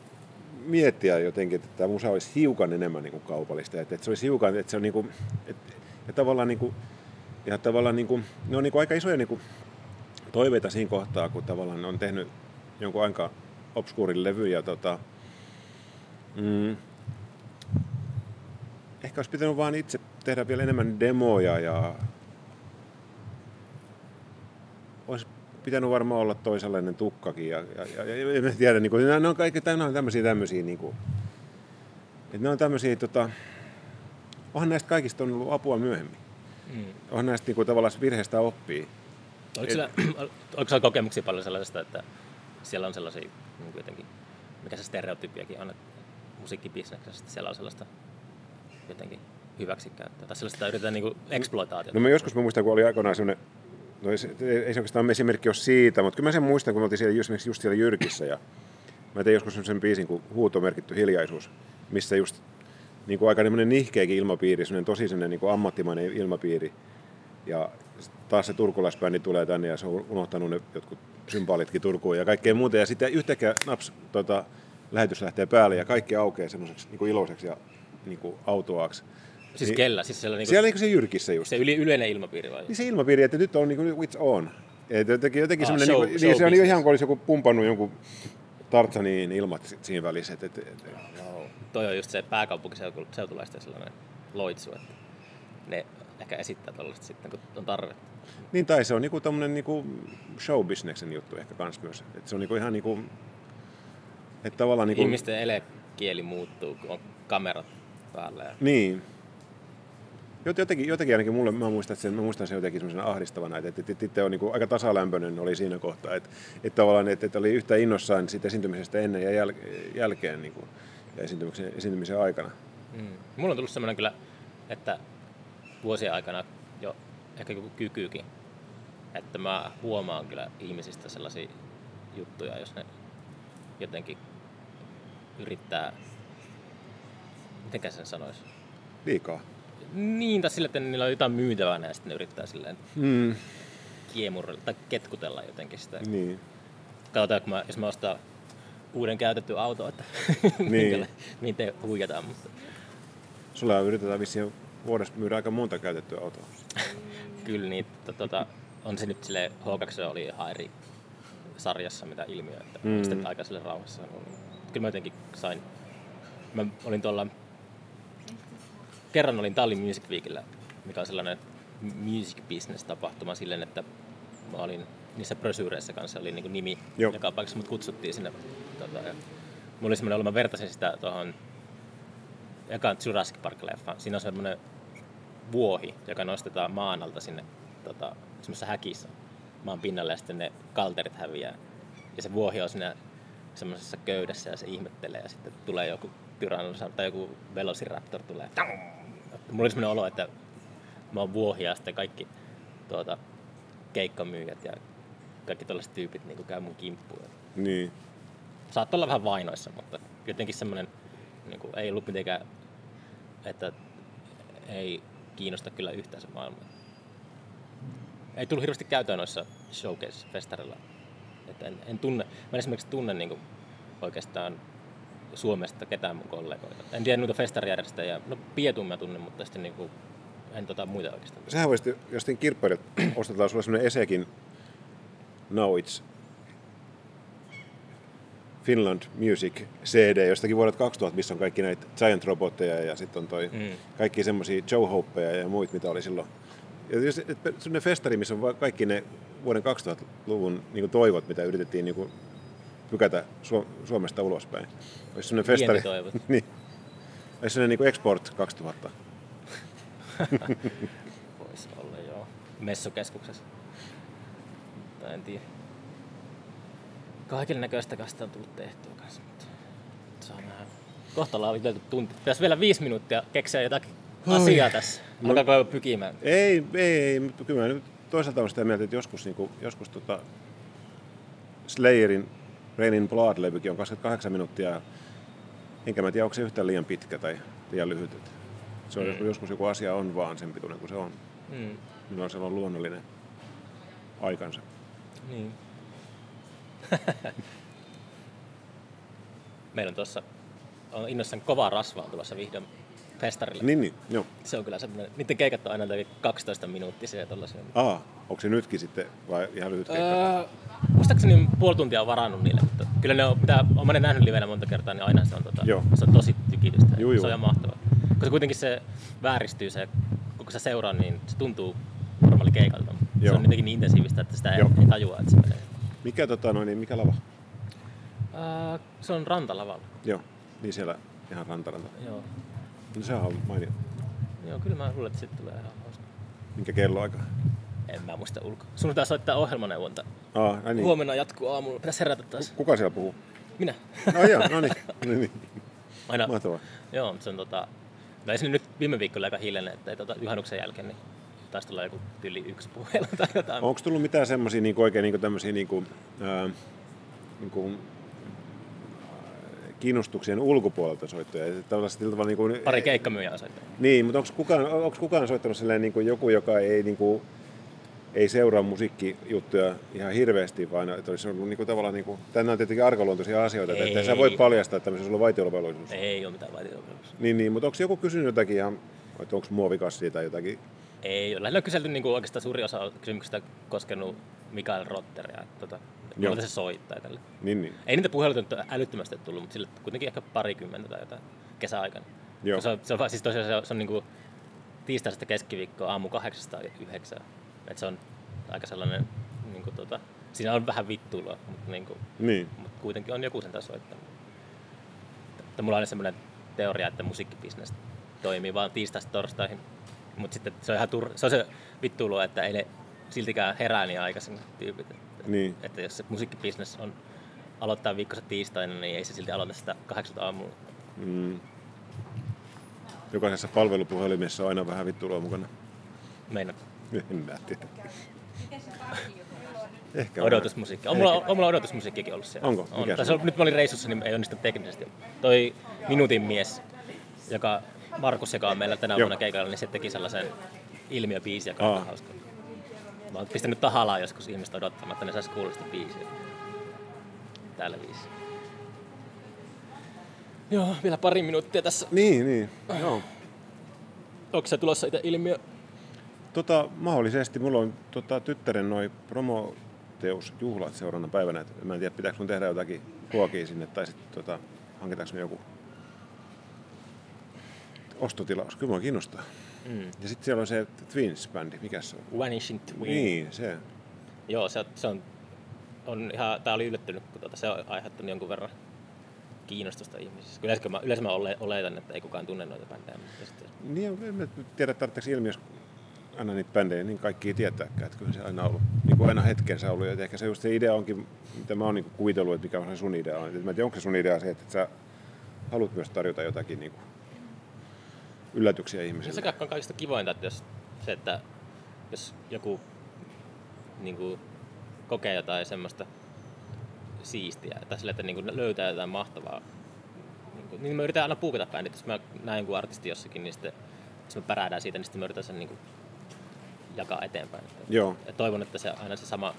miettiä jotenkin, että tämä musa olisi hiukan enemmän niin kuin kaupallista, että, että se olisi hiukan, että se on niin kuin, että, ja tavallaan niin kuin, ja tavallaan niin kuin, ne on niin kuin aika isoja niin kuin toiveita siinä kohtaa, kun tavallaan on tehnyt jonkun aika obskuurin levy ja tota, mm, ehkä olisi pitänyt vaan itse tehdä vielä enemmän demoja ja olisi pitänyt varmaan olla toisenlainen tukkakin. Ja, ja, ja, ja tiedä, niin kuin, ne on kaikki nämä on tämmöisiä, tämmöisiä niin kuin, että ne on tämmöisiä, tota, onhan näistä kaikista on ollut apua myöhemmin. Mm. Onhan näistä niin kuin, tavallaan virheestä oppii. Oliko, sillä, oliko siellä kokemuksia paljon sellaisesta, että siellä on sellaisia niin jotenkin, mikä se stereotypiakin on, että musiikkibisneksessä siellä on sellaista jotenkin hyväksikäyttöä, tai sellaista yritetään niin eksploitaatiota. No mä joskus mä muistan, kun oli aikoinaan sellainen No ei, ei se oikeastaan esimerkki ole siitä, mutta kyllä mä sen muistan, kun me oltiin siellä, just, just siellä Jyrkissä ja mä tein joskus sen biisin kuin Huuto merkitty hiljaisuus, missä just niin kuin aika nihkeäkin ilmapiiri, semmoinen tosi semmoinen niin kuin ammattimainen ilmapiiri. Ja taas se turkulaisbändi tulee tänne ja se on unohtanut ne jotkut symbolitkin Turkuun ja kaikkea muuta. Ja sitten yhtäkkiä naps, tota, lähetys lähtee päälle ja kaikki aukeaa semmoiseksi niin iloiseksi ja niin kuin autoaksi. Siis niin, kellä? Siis siellä, niin siellä niin se Jyrkissä just. Se yli, yleinen ilmapiiri vai? Niin se ilmapiiri, että nyt on niin kuin it's on. Et jotenkin, jotenkin ah, show, niin, show niin, se on ihan kuin olisi joku pumpannut jonkun Tartsaniin ilmat siinä välissä. Et, et, et, Joo. Toi on just se pääkaupunkiseutulaisten sellainen loitsu, että ne ehkä esittää tällaista sitten, kun on tarve. Niin, tai se on niinku tämmöinen niinku show-bisneksen juttu ehkä kans myös. Et se on niinku ihan niinku, että tavallaan niinku... Ihmisten elekieli muuttuu, kun on kamerat päällä. Ja... Niin, Jotenkin, jotenkin ainakin mulle, mä muistan, että sen, mä muistan sen jotenkin semmoisena ahdistavana, että, että, että, on niin kuin aika tasalämpöinen oli siinä kohtaa, että, että tavallaan että, että oli yhtä innossaan siitä esiintymisestä ennen ja jäl, jälkeen niin kuin, ja esiintymisen, esiintymisen aikana. Mm. Mulla on tullut semmoinen kyllä, että vuosien aikana jo ehkä joku kykykin, että mä huomaan kyllä ihmisistä sellaisia juttuja, jos ne jotenkin yrittää, miten sen sanoisi? Liikaa niin, tai sille, että niillä on jotain myytävää ja sitten ne yrittää silleen mm. kiemurrella tai ketkutella jotenkin sitä. Niin. Katsotaan, kun mä, jos mä ostan uuden käytetty auto, että niin. miten huijataan. Mutta... Sulla yritetään vissiin vuodessa myydä aika monta käytettyä autoa. Kyllä niin, tota, on se nyt sille H2 oli ihan eri sarjassa mitä ilmiö, että mm. sitten aika sille rauhassa. Kyllä mä jotenkin sain, mä olin tuolla kerran olin Tallinn Music Weekillä, mikä on sellainen music business tapahtuma silleen, että mä olin niissä brosyyreissä kanssa oli niin nimi Joo. joka paikassa, mut kutsuttiin sinne. Tota, ja mulla oli semmoinen mä vertasin sitä tuohon ekaan Jurassic Park-leffaan. Siinä on semmoinen vuohi, joka nostetaan maan alta sinne tota, semmoisessa häkissä maan pinnalle ja sitten ne kalterit häviää. Ja se vuohi on siinä semmoisessa köydessä ja se ihmettelee ja sitten tulee joku Tyrannosaurus tai joku Velociraptor tulee. Mulla oli semmoinen olo, että mä oon vuohi ja sitten kaikki tuota, keikkamyyjät ja kaikki tällaiset tyypit niin käy mun kimppuun. Niin. Saattaa olla vähän vainoissa, mutta jotenkin semmoinen niin kuin, ei ollut mitenkään, että ei kiinnosta kyllä yhtään se maailma. Ei tullut hirveästi käytöön noissa showcase-festarilla. Että en, en tunne, mä en esimerkiksi tunne niin kuin, oikeastaan Suomesta ketään mun kollegoita. En tiedä noita festarijärjestäjiä. No Pietun mä tunnen, mutta sitten niinku, en tota muita oikeastaan. Sehän voisi, jos tein kirpparit ostetaan sulle semmoinen Esekin Now It's Finland Music CD jostakin vuodet 2000, missä on kaikki näitä Giant Robotteja ja sitten on toi mm. kaikki semmoisia Joe Hopeja ja muita, mitä oli silloin. Ja jos, semmoinen festari, missä on kaikki ne vuoden 2000-luvun niin toivot, mitä yritettiin niin pykätä Suomesta ulospäin. Olisi sellainen festari. niin. Olisi sellainen niin Export 2000. Voisi olla, joo. Messukeskuksessa. Mutta en tiedä. Kaiken näköistä kasta on tullut tehtyä kanssa, mutta saa nähdä. Kohta ollaan juteltu tunti. Pitäisi vielä viisi minuuttia keksiä jotakin asiaa tässä. Alkaako jo pykimään? Ei, ei, ei, kyllä mä nyt toisaalta on sitä mieltä, että joskus, niin kuin, joskus tota Slayerin Rain in Blood-levykin on 28 minuuttia. Enkä mä tiedä, onko se yhtään liian pitkä tai liian lyhyt. Se on, Mm. joskus joku asia on vaan sen pituinen kuin se on. Mm. Milloin se on luonnollinen aikansa. Niin. Meillä on tuossa on innoissaan kovaa rasvaa tulossa vihdoin festarille. Niin, niin, joo. Se on kyllä semmoinen, niiden keikat on aina jotenkin 12 minuuttisia ja tollasia. Aa, onko se nytkin sitten vai ihan lyhyt keikka? Öö, muistaakseni puoli tuntia on varannut niille, mutta kyllä ne on, mitä olen nähnyt livenä monta kertaa, niin aina se on, tota, Joo. se on tosi tykitystä. Juu, juu. Se on ihan mahtavaa. Koska kuitenkin se vääristyy se, kun sä seuraa, niin se tuntuu normaali keikalta. Se Joo. on jotenkin niin intensiivistä, että sitä ei, Joo. ei tajua, että se menee. Mikä, tota, noin, niin mikä lava? Öö, se on rantalavalla. Joo, niin siellä ihan rantaranta. Joo. No sehän on mainio. Joo, kyllä mä luulen, että sitten tulee ihan hauska. Minkä kelloaika? En mä muista ulkoa. Sun pitää soittaa ohjelmaneuvonta. Aa, ai niin. Huomenna jatkuu aamulla. Pitäisi herätä taas. Kuka siellä puhuu? Minä. No joo, no niin. niin, niin. Aina. Mahtavaa. Joo, mutta se on tota... Mä esiin nyt viime viikolla aika hiljainen, että ei tota, juhannuksen jälkeen niin taisi tulla joku yli yksi puhelu tai jotain. Onko tullut mitään semmoisia niin oikein niin tämmöisiä niin kuin, ää, niin kuin, kiinnostuksien ulkopuolelta soittoja? Että sillä tavalla niin kuin, Pari keikkamyyjää on soittanut. Niin, mutta onko kukaan, onko kukaan soittanut silleen niin kuin joku, joka ei, niin kuin, ei seuraa musiikkijuttuja ihan hirveästi, vaan että olisi ollut niin kuin, tavallaan, niin kuin, tänään on tietenkin arkaluontoisia asioita, että Ei. et sä voi paljastaa, että tämmöisessä on ollut vaitiolovelvollisuus. Ei ole mitään vaitiolovelvollisuus. Niin, niin, mutta onko joku kysynyt jotakin ihan, että onko muovikassia tai jotakin? Ei ole. Lähinnä on kyselty niin kuin oikeastaan suuri osa kysymyksistä koskenut Mikael Rotteria. Että, tota, Joo. että se soittaa tälle. Niin, niin. Ei niitä puheluita nyt älyttömästi tullut, mutta sille kuitenkin ehkä parikymmentä tai jotain kesäaikana. Joo. Se on, se on, siis tosiaan se on, se on niin kuin tiistaista keskiviikkoa aamu kahdeksasta yhdeksään. Et se on aika sellainen, niin kuin tota, siinä on vähän vittuilua, mutta, niin kuin, Niin. mutta kuitenkin on joku sen soittanut. Että mulla on aina semmoinen teoria, että musiikkibisnes toimii vaan tiistaista torstaihin. Mutta sitten se on ihan tur- se, on se vittuilu, että ei ne siltikään herää niin aikaisin tyypit. Että, Niin. että jos se musiikkibisnes on aloittaa viikkossa tiistaina, niin ei se silti aloita sitä kahdeksalta aamulla. Mm. Jokaisessa palvelupuhelimessa on aina vähän vittuilua mukana. Meinaat En mä tiedä. Ehkä on. odotusmusiikki. On mulla, on mulla odotusmusiikkikin ollut siellä. Onko? On. Mikä Tai se se on? on, nyt mä olin reissussa, niin ei onnistu teknisesti. Toi Minuutin mies, joka Markus, joka on meillä tänä Joo. vuonna keikalla, niin se teki sellaisen ilmiöbiisin, joka on hauska. Mä oon pistänyt tahallaan joskus ihmistä odottamatta, ne sais kuulla sitä biisiä. Täällä viisi. Joo, vielä pari minuuttia tässä. Niin, niin. Joo. Onko se tulossa itse ilmiö? Tota, mahdollisesti. Mulla on tota, tyttären noin promoteusjuhlat seuraavana päivänä. Et mä en tiedä, pitääkö mun tehdä jotakin ruokia sinne tai sitten tota, hankitaanko me joku ostotilaus. Kyllä mua kiinnostaa. Mm. Ja sitten siellä on se Twins-bändi. Mikä se on? Vanishing Twin. Niin, se. Joo, se, se on, on ihan, tää oli yllättynyt, kun tuota, se on aiheuttanut jonkun verran kiinnostusta ihmisissä. Kyllä yleensä mä, yleensä mä ole- oletan, että ei kukaan tunne noita bändejä. Mutta sitten, Niin, en mä tiedä, tarvitseeko ilmiössä aina niitä bändejä, niin kaikki ei tietääkään. Että kyllä se aina ollut, niin kuin aina hetkensä ollut. Ja ehkä se just se idea onkin, mitä mä oon niin kuvitellut, että mikä on se sun idea. on. Et Mä en tiedä, onko se sun idea se, että sä haluat myös tarjota jotakin niin kuin yllätyksiä ihmisille. se on kaikista kivointa, että jos, se, että jos joku niin kuin, kokee jotain semmoista siistiä, tai sille, että niin kuin, löytää jotain mahtavaa, niin, kuin, niin mä yritän aina puukata bändit. Jos mä näen jonkun artisti jossakin, niin sitten, jos me pärähdään siitä, niin sitten mä yritän sen niin kuin, jakaa eteenpäin. Että, Joo. ja toivon, että se aina se sama,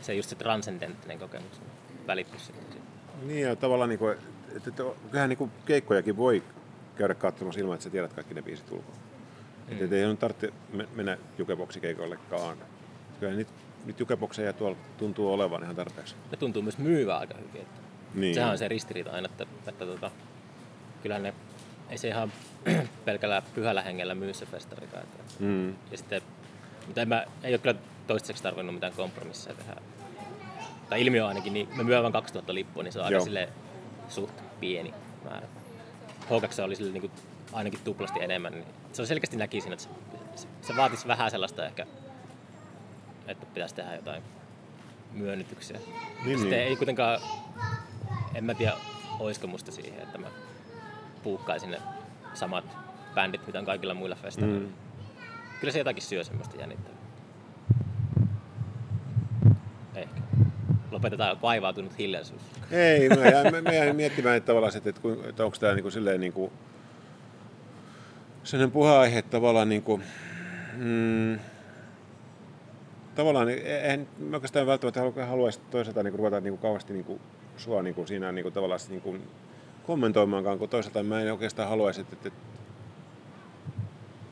se just se transcendenttinen kokemus välittyisi sitten. Niin ja tavallaan, niin kuin, että, että kyllähän niin kuin keikkojakin voi käydä katsomassa ilman, että sä tiedät kaikki ne biisit ulkoa. Mm. Että ei nyt tarvitse me- mennä jukeboksikeikoillekaan. Kyllä niitä, niitä jukebokseja tuolla tuntuu olevan ihan tarpeeksi. Ne tuntuu myös myyvää aika hyvin. Että Niin. Sehän on se ristiriita aina, että, että tota, kyllähän ne, ei se ihan pelkällä pyhällä hengellä myy se festarikaan. Että, Mm. ja sitten, mutta en mä, ei ole kyllä toistaiseksi tarvinnut mitään kompromisseja tehdä. Tai ilmiö ainakin, niin me myy vain 2000 lippua, niin se on aika sille suht pieni määrä. H2 oli sille niin kuin ainakin tuplasti enemmän, niin se on selkeästi näki siinä, että se, se, vaatisi vähän sellaista ehkä, että pitäisi tehdä jotain myönnytyksiä. Niin, Sitten niin. ei kuitenkaan, en mä tiedä, olisiko musta siihen, että mä puukkaa sinne samat bändit, mitä on kaikilla muilla festareilla. Mm. Kyllä se jotakin syö semmoista jännittävää. Ehkä. Lopetetaan vaivautunut hiljaisuus. Ei, mä jään, mä jään miettimään, että, tavallaan, että, että, että onko tämä niin silleen niin kuin, sellainen puheenaihe tavallaan niin kuin, mm, tavallaan en mä oikeastaan välttämättä haluaisi toisaalta niin kuin, ruveta niin kuin, kauheasti niin kuin, sua niin kuin, siinä niin kuin, tavallaan niin kuin, kommentoimaankaan, kun toisaalta mä en oikeastaan haluaisi, että, että, että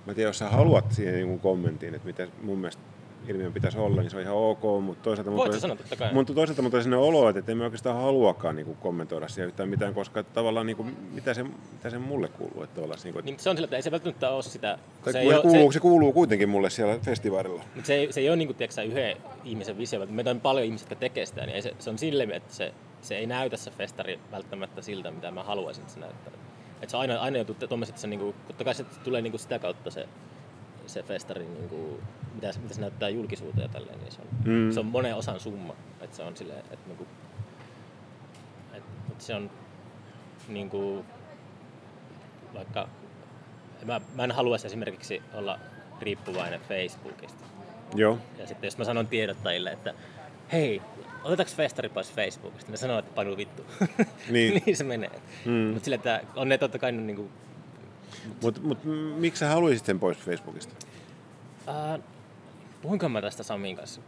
mä tiedän, jos sä haluat siihen niin kuin kommentin, että mitä mun mielestä ilmiön pitäisi olla, niin se on ihan ok, mutta toisaalta, Voit mutta, sanoa, totta kai. mutta toisaalta mutta sinne olo, että emme oikeastaan haluakaan niin kuin, kommentoida siihen yhtään mitään, koska tavallaan niin kuin, mitä, se, mitä se mulle kuuluu. Että tavallaan, niin, kuin, niin se on sillä, että ei se välttämättä ole sitä... Se, se, ei kuuluu, se, se, kuuluu kuitenkin mulle siellä festivaalilla. Mutta se, ei, se ei ole niin kuin, tiedätkö, yhden ihmisen visio, meitä on paljon ihmisiä, jotka tekee sitä, niin se, se on silleen, että se, se ei näytä se festari välttämättä siltä, mitä mä haluaisin, että se näyttää. Että se aina, aina joutuu tuommoiset, se, niin kuin, totta kai se tulee niin kuin sitä kautta se se festari, niin kuin, mitä, mitä se näyttää julkisuuteen ja tälleen, niin se on, mm. se on monen osan summa. Että se on silleen, että, niin kuin, että, että se on niin kuin, vaikka mä, mä en haluaisi esimerkiksi olla riippuvainen Facebookista. Joo. Ja sitten jos mä sanon tiedottajille, että hei, otetaanko festari pois Facebookista, ne sanoo, että panu vittu. Niin. niin se menee. Mm. Mutta sille, että on ne totta kai niin kuin, mutta mut, miksi sä haluaisit sen pois Facebookista? Uh, puhuinko mä tästä Samin kanssa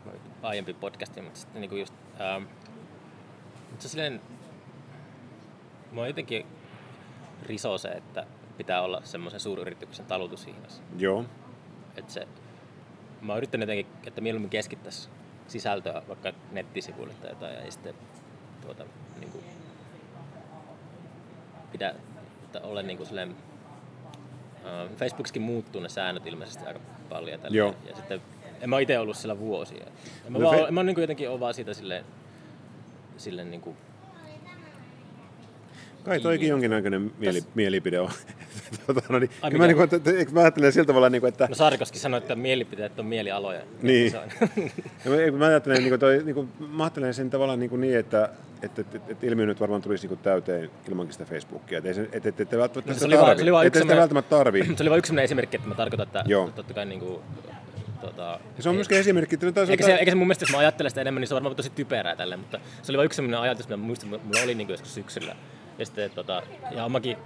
aiempi podcasti, mutta sitten niinku just... Uh, mutta se silleen... Mua jotenkin risoo se, että pitää olla semmoisen suuryrityksen talutushihnassa. Joo. Että se... Mä oon yrittänyt jotenkin, että mieluummin keskittäisi sisältöä vaikka nettisivuille tai jotain ja sitten tuota, niin kuin, pidä olla niin kuin silleen, Facebookissakin muuttuu ne säännöt ilmeisesti aika paljon. Tälle. Joo. Ja sitten en mä itse ollut siellä vuosia. En mä, no, vaan, fe- mä niin jotenkin ole vaan siitä silleen, silleen niin kuin Kai toikin jonkinnäköinen mieli, Täs... mielipide on. tota, no niin, Ai, mä, niin kuin, että, mä ajattelen sillä tavalla, niin kuin, että... No Saarikoski sanoi, että mielipiteet on mielialoja. Niin. mä ajattelen, niin kuin, toi, niin kuin, mä ajattelen sen tavallaan niin, kuin niin että, että, että, että, että ilmiö nyt varmaan tulisi niin täyteen ilmankin sitä Facebookia. Että, että, että, että välttämättä no, sitä tarvii. Se oli että sitä välttämättä tarvii. Se oli vain yksi esimerkki, että mä tarkoitan, että Joo. totta kai niin kuin, Tota, ja se on myöskin esimerkki. Että eikä, se, eikä se mun mielestä, jos mä ajattelen sitä enemmän, niin se on varmaan tosi typerää tälle, mutta se oli vain yksi sellainen ajatus, mitä muistin, mulla oli niin joskus syksyllä. Ja sitten, tota, ja mäkin,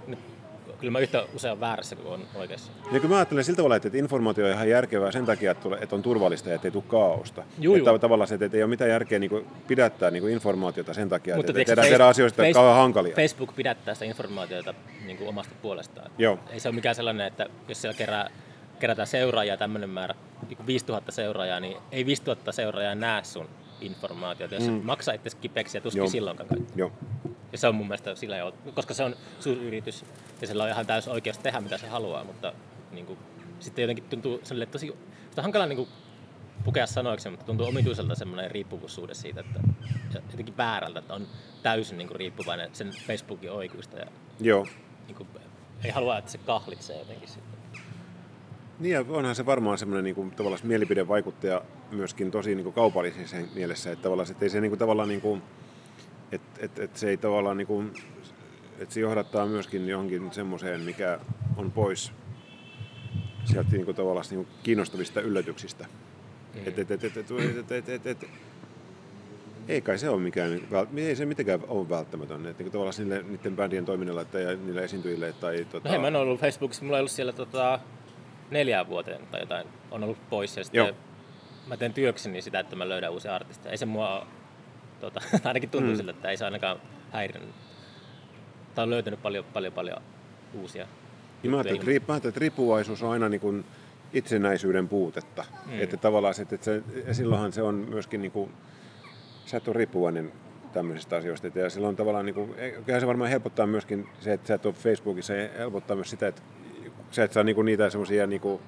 kyllä mä yhtä usein väärässä kuin on oikeassa. Ja kyllä mä ajattelen siltä tavalla, että informaatio on ihan järkevää sen takia, että on turvallista ja ettei tule kaaosta. Juu, että tavallaan se, että ei ole mitään järkeä niin pidättää niin informaatiota sen takia, Mutta että tehdään, tehdään asioista Facebook, kauhean hankalia. Facebook pidättää sitä informaatiota niin kuin omasta puolestaan. Joo. Ei se ole mikään sellainen, että jos siellä kerää, kerätään seuraajia tämmöinen määrä, niin 5000 seuraajaa, niin ei 5000 seuraajaa näe sun informaatiota. Jos mm. maksaa itse kipeäksi ja tuskin Joo. silloinkaan kaikki. Joo. Ja se on mun mielestä sillä jo, koska se on suuryritys ja sillä on ihan täys oikeus tehdä mitä se haluaa, mutta niin kuin, sitten jotenkin tuntuu sille tosi, sitä on hankala niin kuin, pukea sanoiksi, mutta tuntuu omituiselta semmoinen riippuvuussuhde siitä, että jotenkin väärältä, että on täysin niin kuin, riippuvainen sen Facebookin oikuista ja Joo. Niin kuin, ei halua, että se kahlitsee jotenkin sitten. Niin ja onhan se varmaan semmoinen niin kuin, tavallaan mielipidevaikuttaja myöskin tosi niin kuin kaupallisessa mielessä, että tavallaan että ei se niin kuin, tavallaan niin kuin, että et, et se ei tavallaan niin kuin, että se johdattaa myöskin johonkin semmoiseen, mikä on pois sieltä niin kuin, tavallaan niin kuin kiinnostavista yllätyksistä. Et, et, et, et, et, et, et, et, et, ei kai se ole mikään, ei se mitenkään ole välttämätön, että niin tavallaan niille, niiden bändien toiminnalla tai niille esiintyjille tai... Tota... No hei, mä en ollut Facebookissa, mulla ei ollut siellä tota, neljään vuoteen tai jotain, on ollut pois ja sitten Joo. mä teen työkseni sitä, että mä löydän uusia artisteja. Ei se mua Tota, ainakin tuntuu mm. siltä, että ei se ainakaan häirinyt. Tai on löytänyt paljon, paljon, paljon uusia niin mä ajattelin, että, että riippuvaisuus on aina niin kuin itsenäisyyden puutetta. Mm. Että tavallaan että se, ja silloinhan se on myöskin, niin kuin, sä et ole riippuvainen tämmöisistä asioista. Ja silloin tavallaan, niin kuin, se varmaan helpottaa myöskin se, että sä et ole Facebookissa, ja helpottaa myös sitä, että sä et saa niin kuin, niitä semmoisia niin kuin,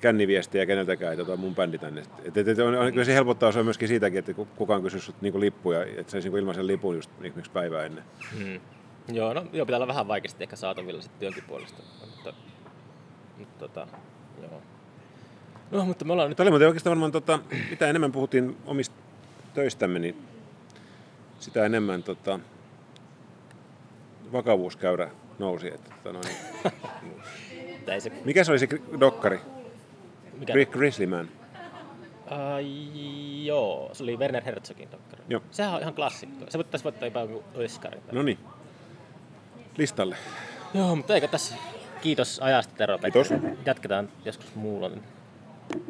känniviestiä keneltäkään, että mun bändi tänne. Et, et, et, on, on, kyllä se helpottaa se on myöskin siitäkin, että kukaan kysyy sut niinku lippuja, että saisi niinku ilmaisen lipun just esimerkiksi päivää ennen. Mm. Joo, no joo, pitää olla vähän vaikeasti ehkä saatavilla sitten työnkin puolesta. Mutta, mutta tota, joo. No, mutta me ollaan nyt... Tämä oli oikeastaan varmaan, tota, mitä enemmän puhuttiin omista töistämme, niin sitä enemmän tota, vakavuuskäyrä nousi. Että, tota, noin, se, mikä se oli se dokkari? mikä, Gri- Grizzly Man. uh, joo, se oli Werner Herzogin dokkari. Joo. Sehän on ihan klassikko. Se voittaisi voittaa jopa jonkun Oskarin. No niin. Listalle. Joo, mutta eikö tässä... Kiitos ajasta Tero. Kiitos. Jatketaan joskus muulla.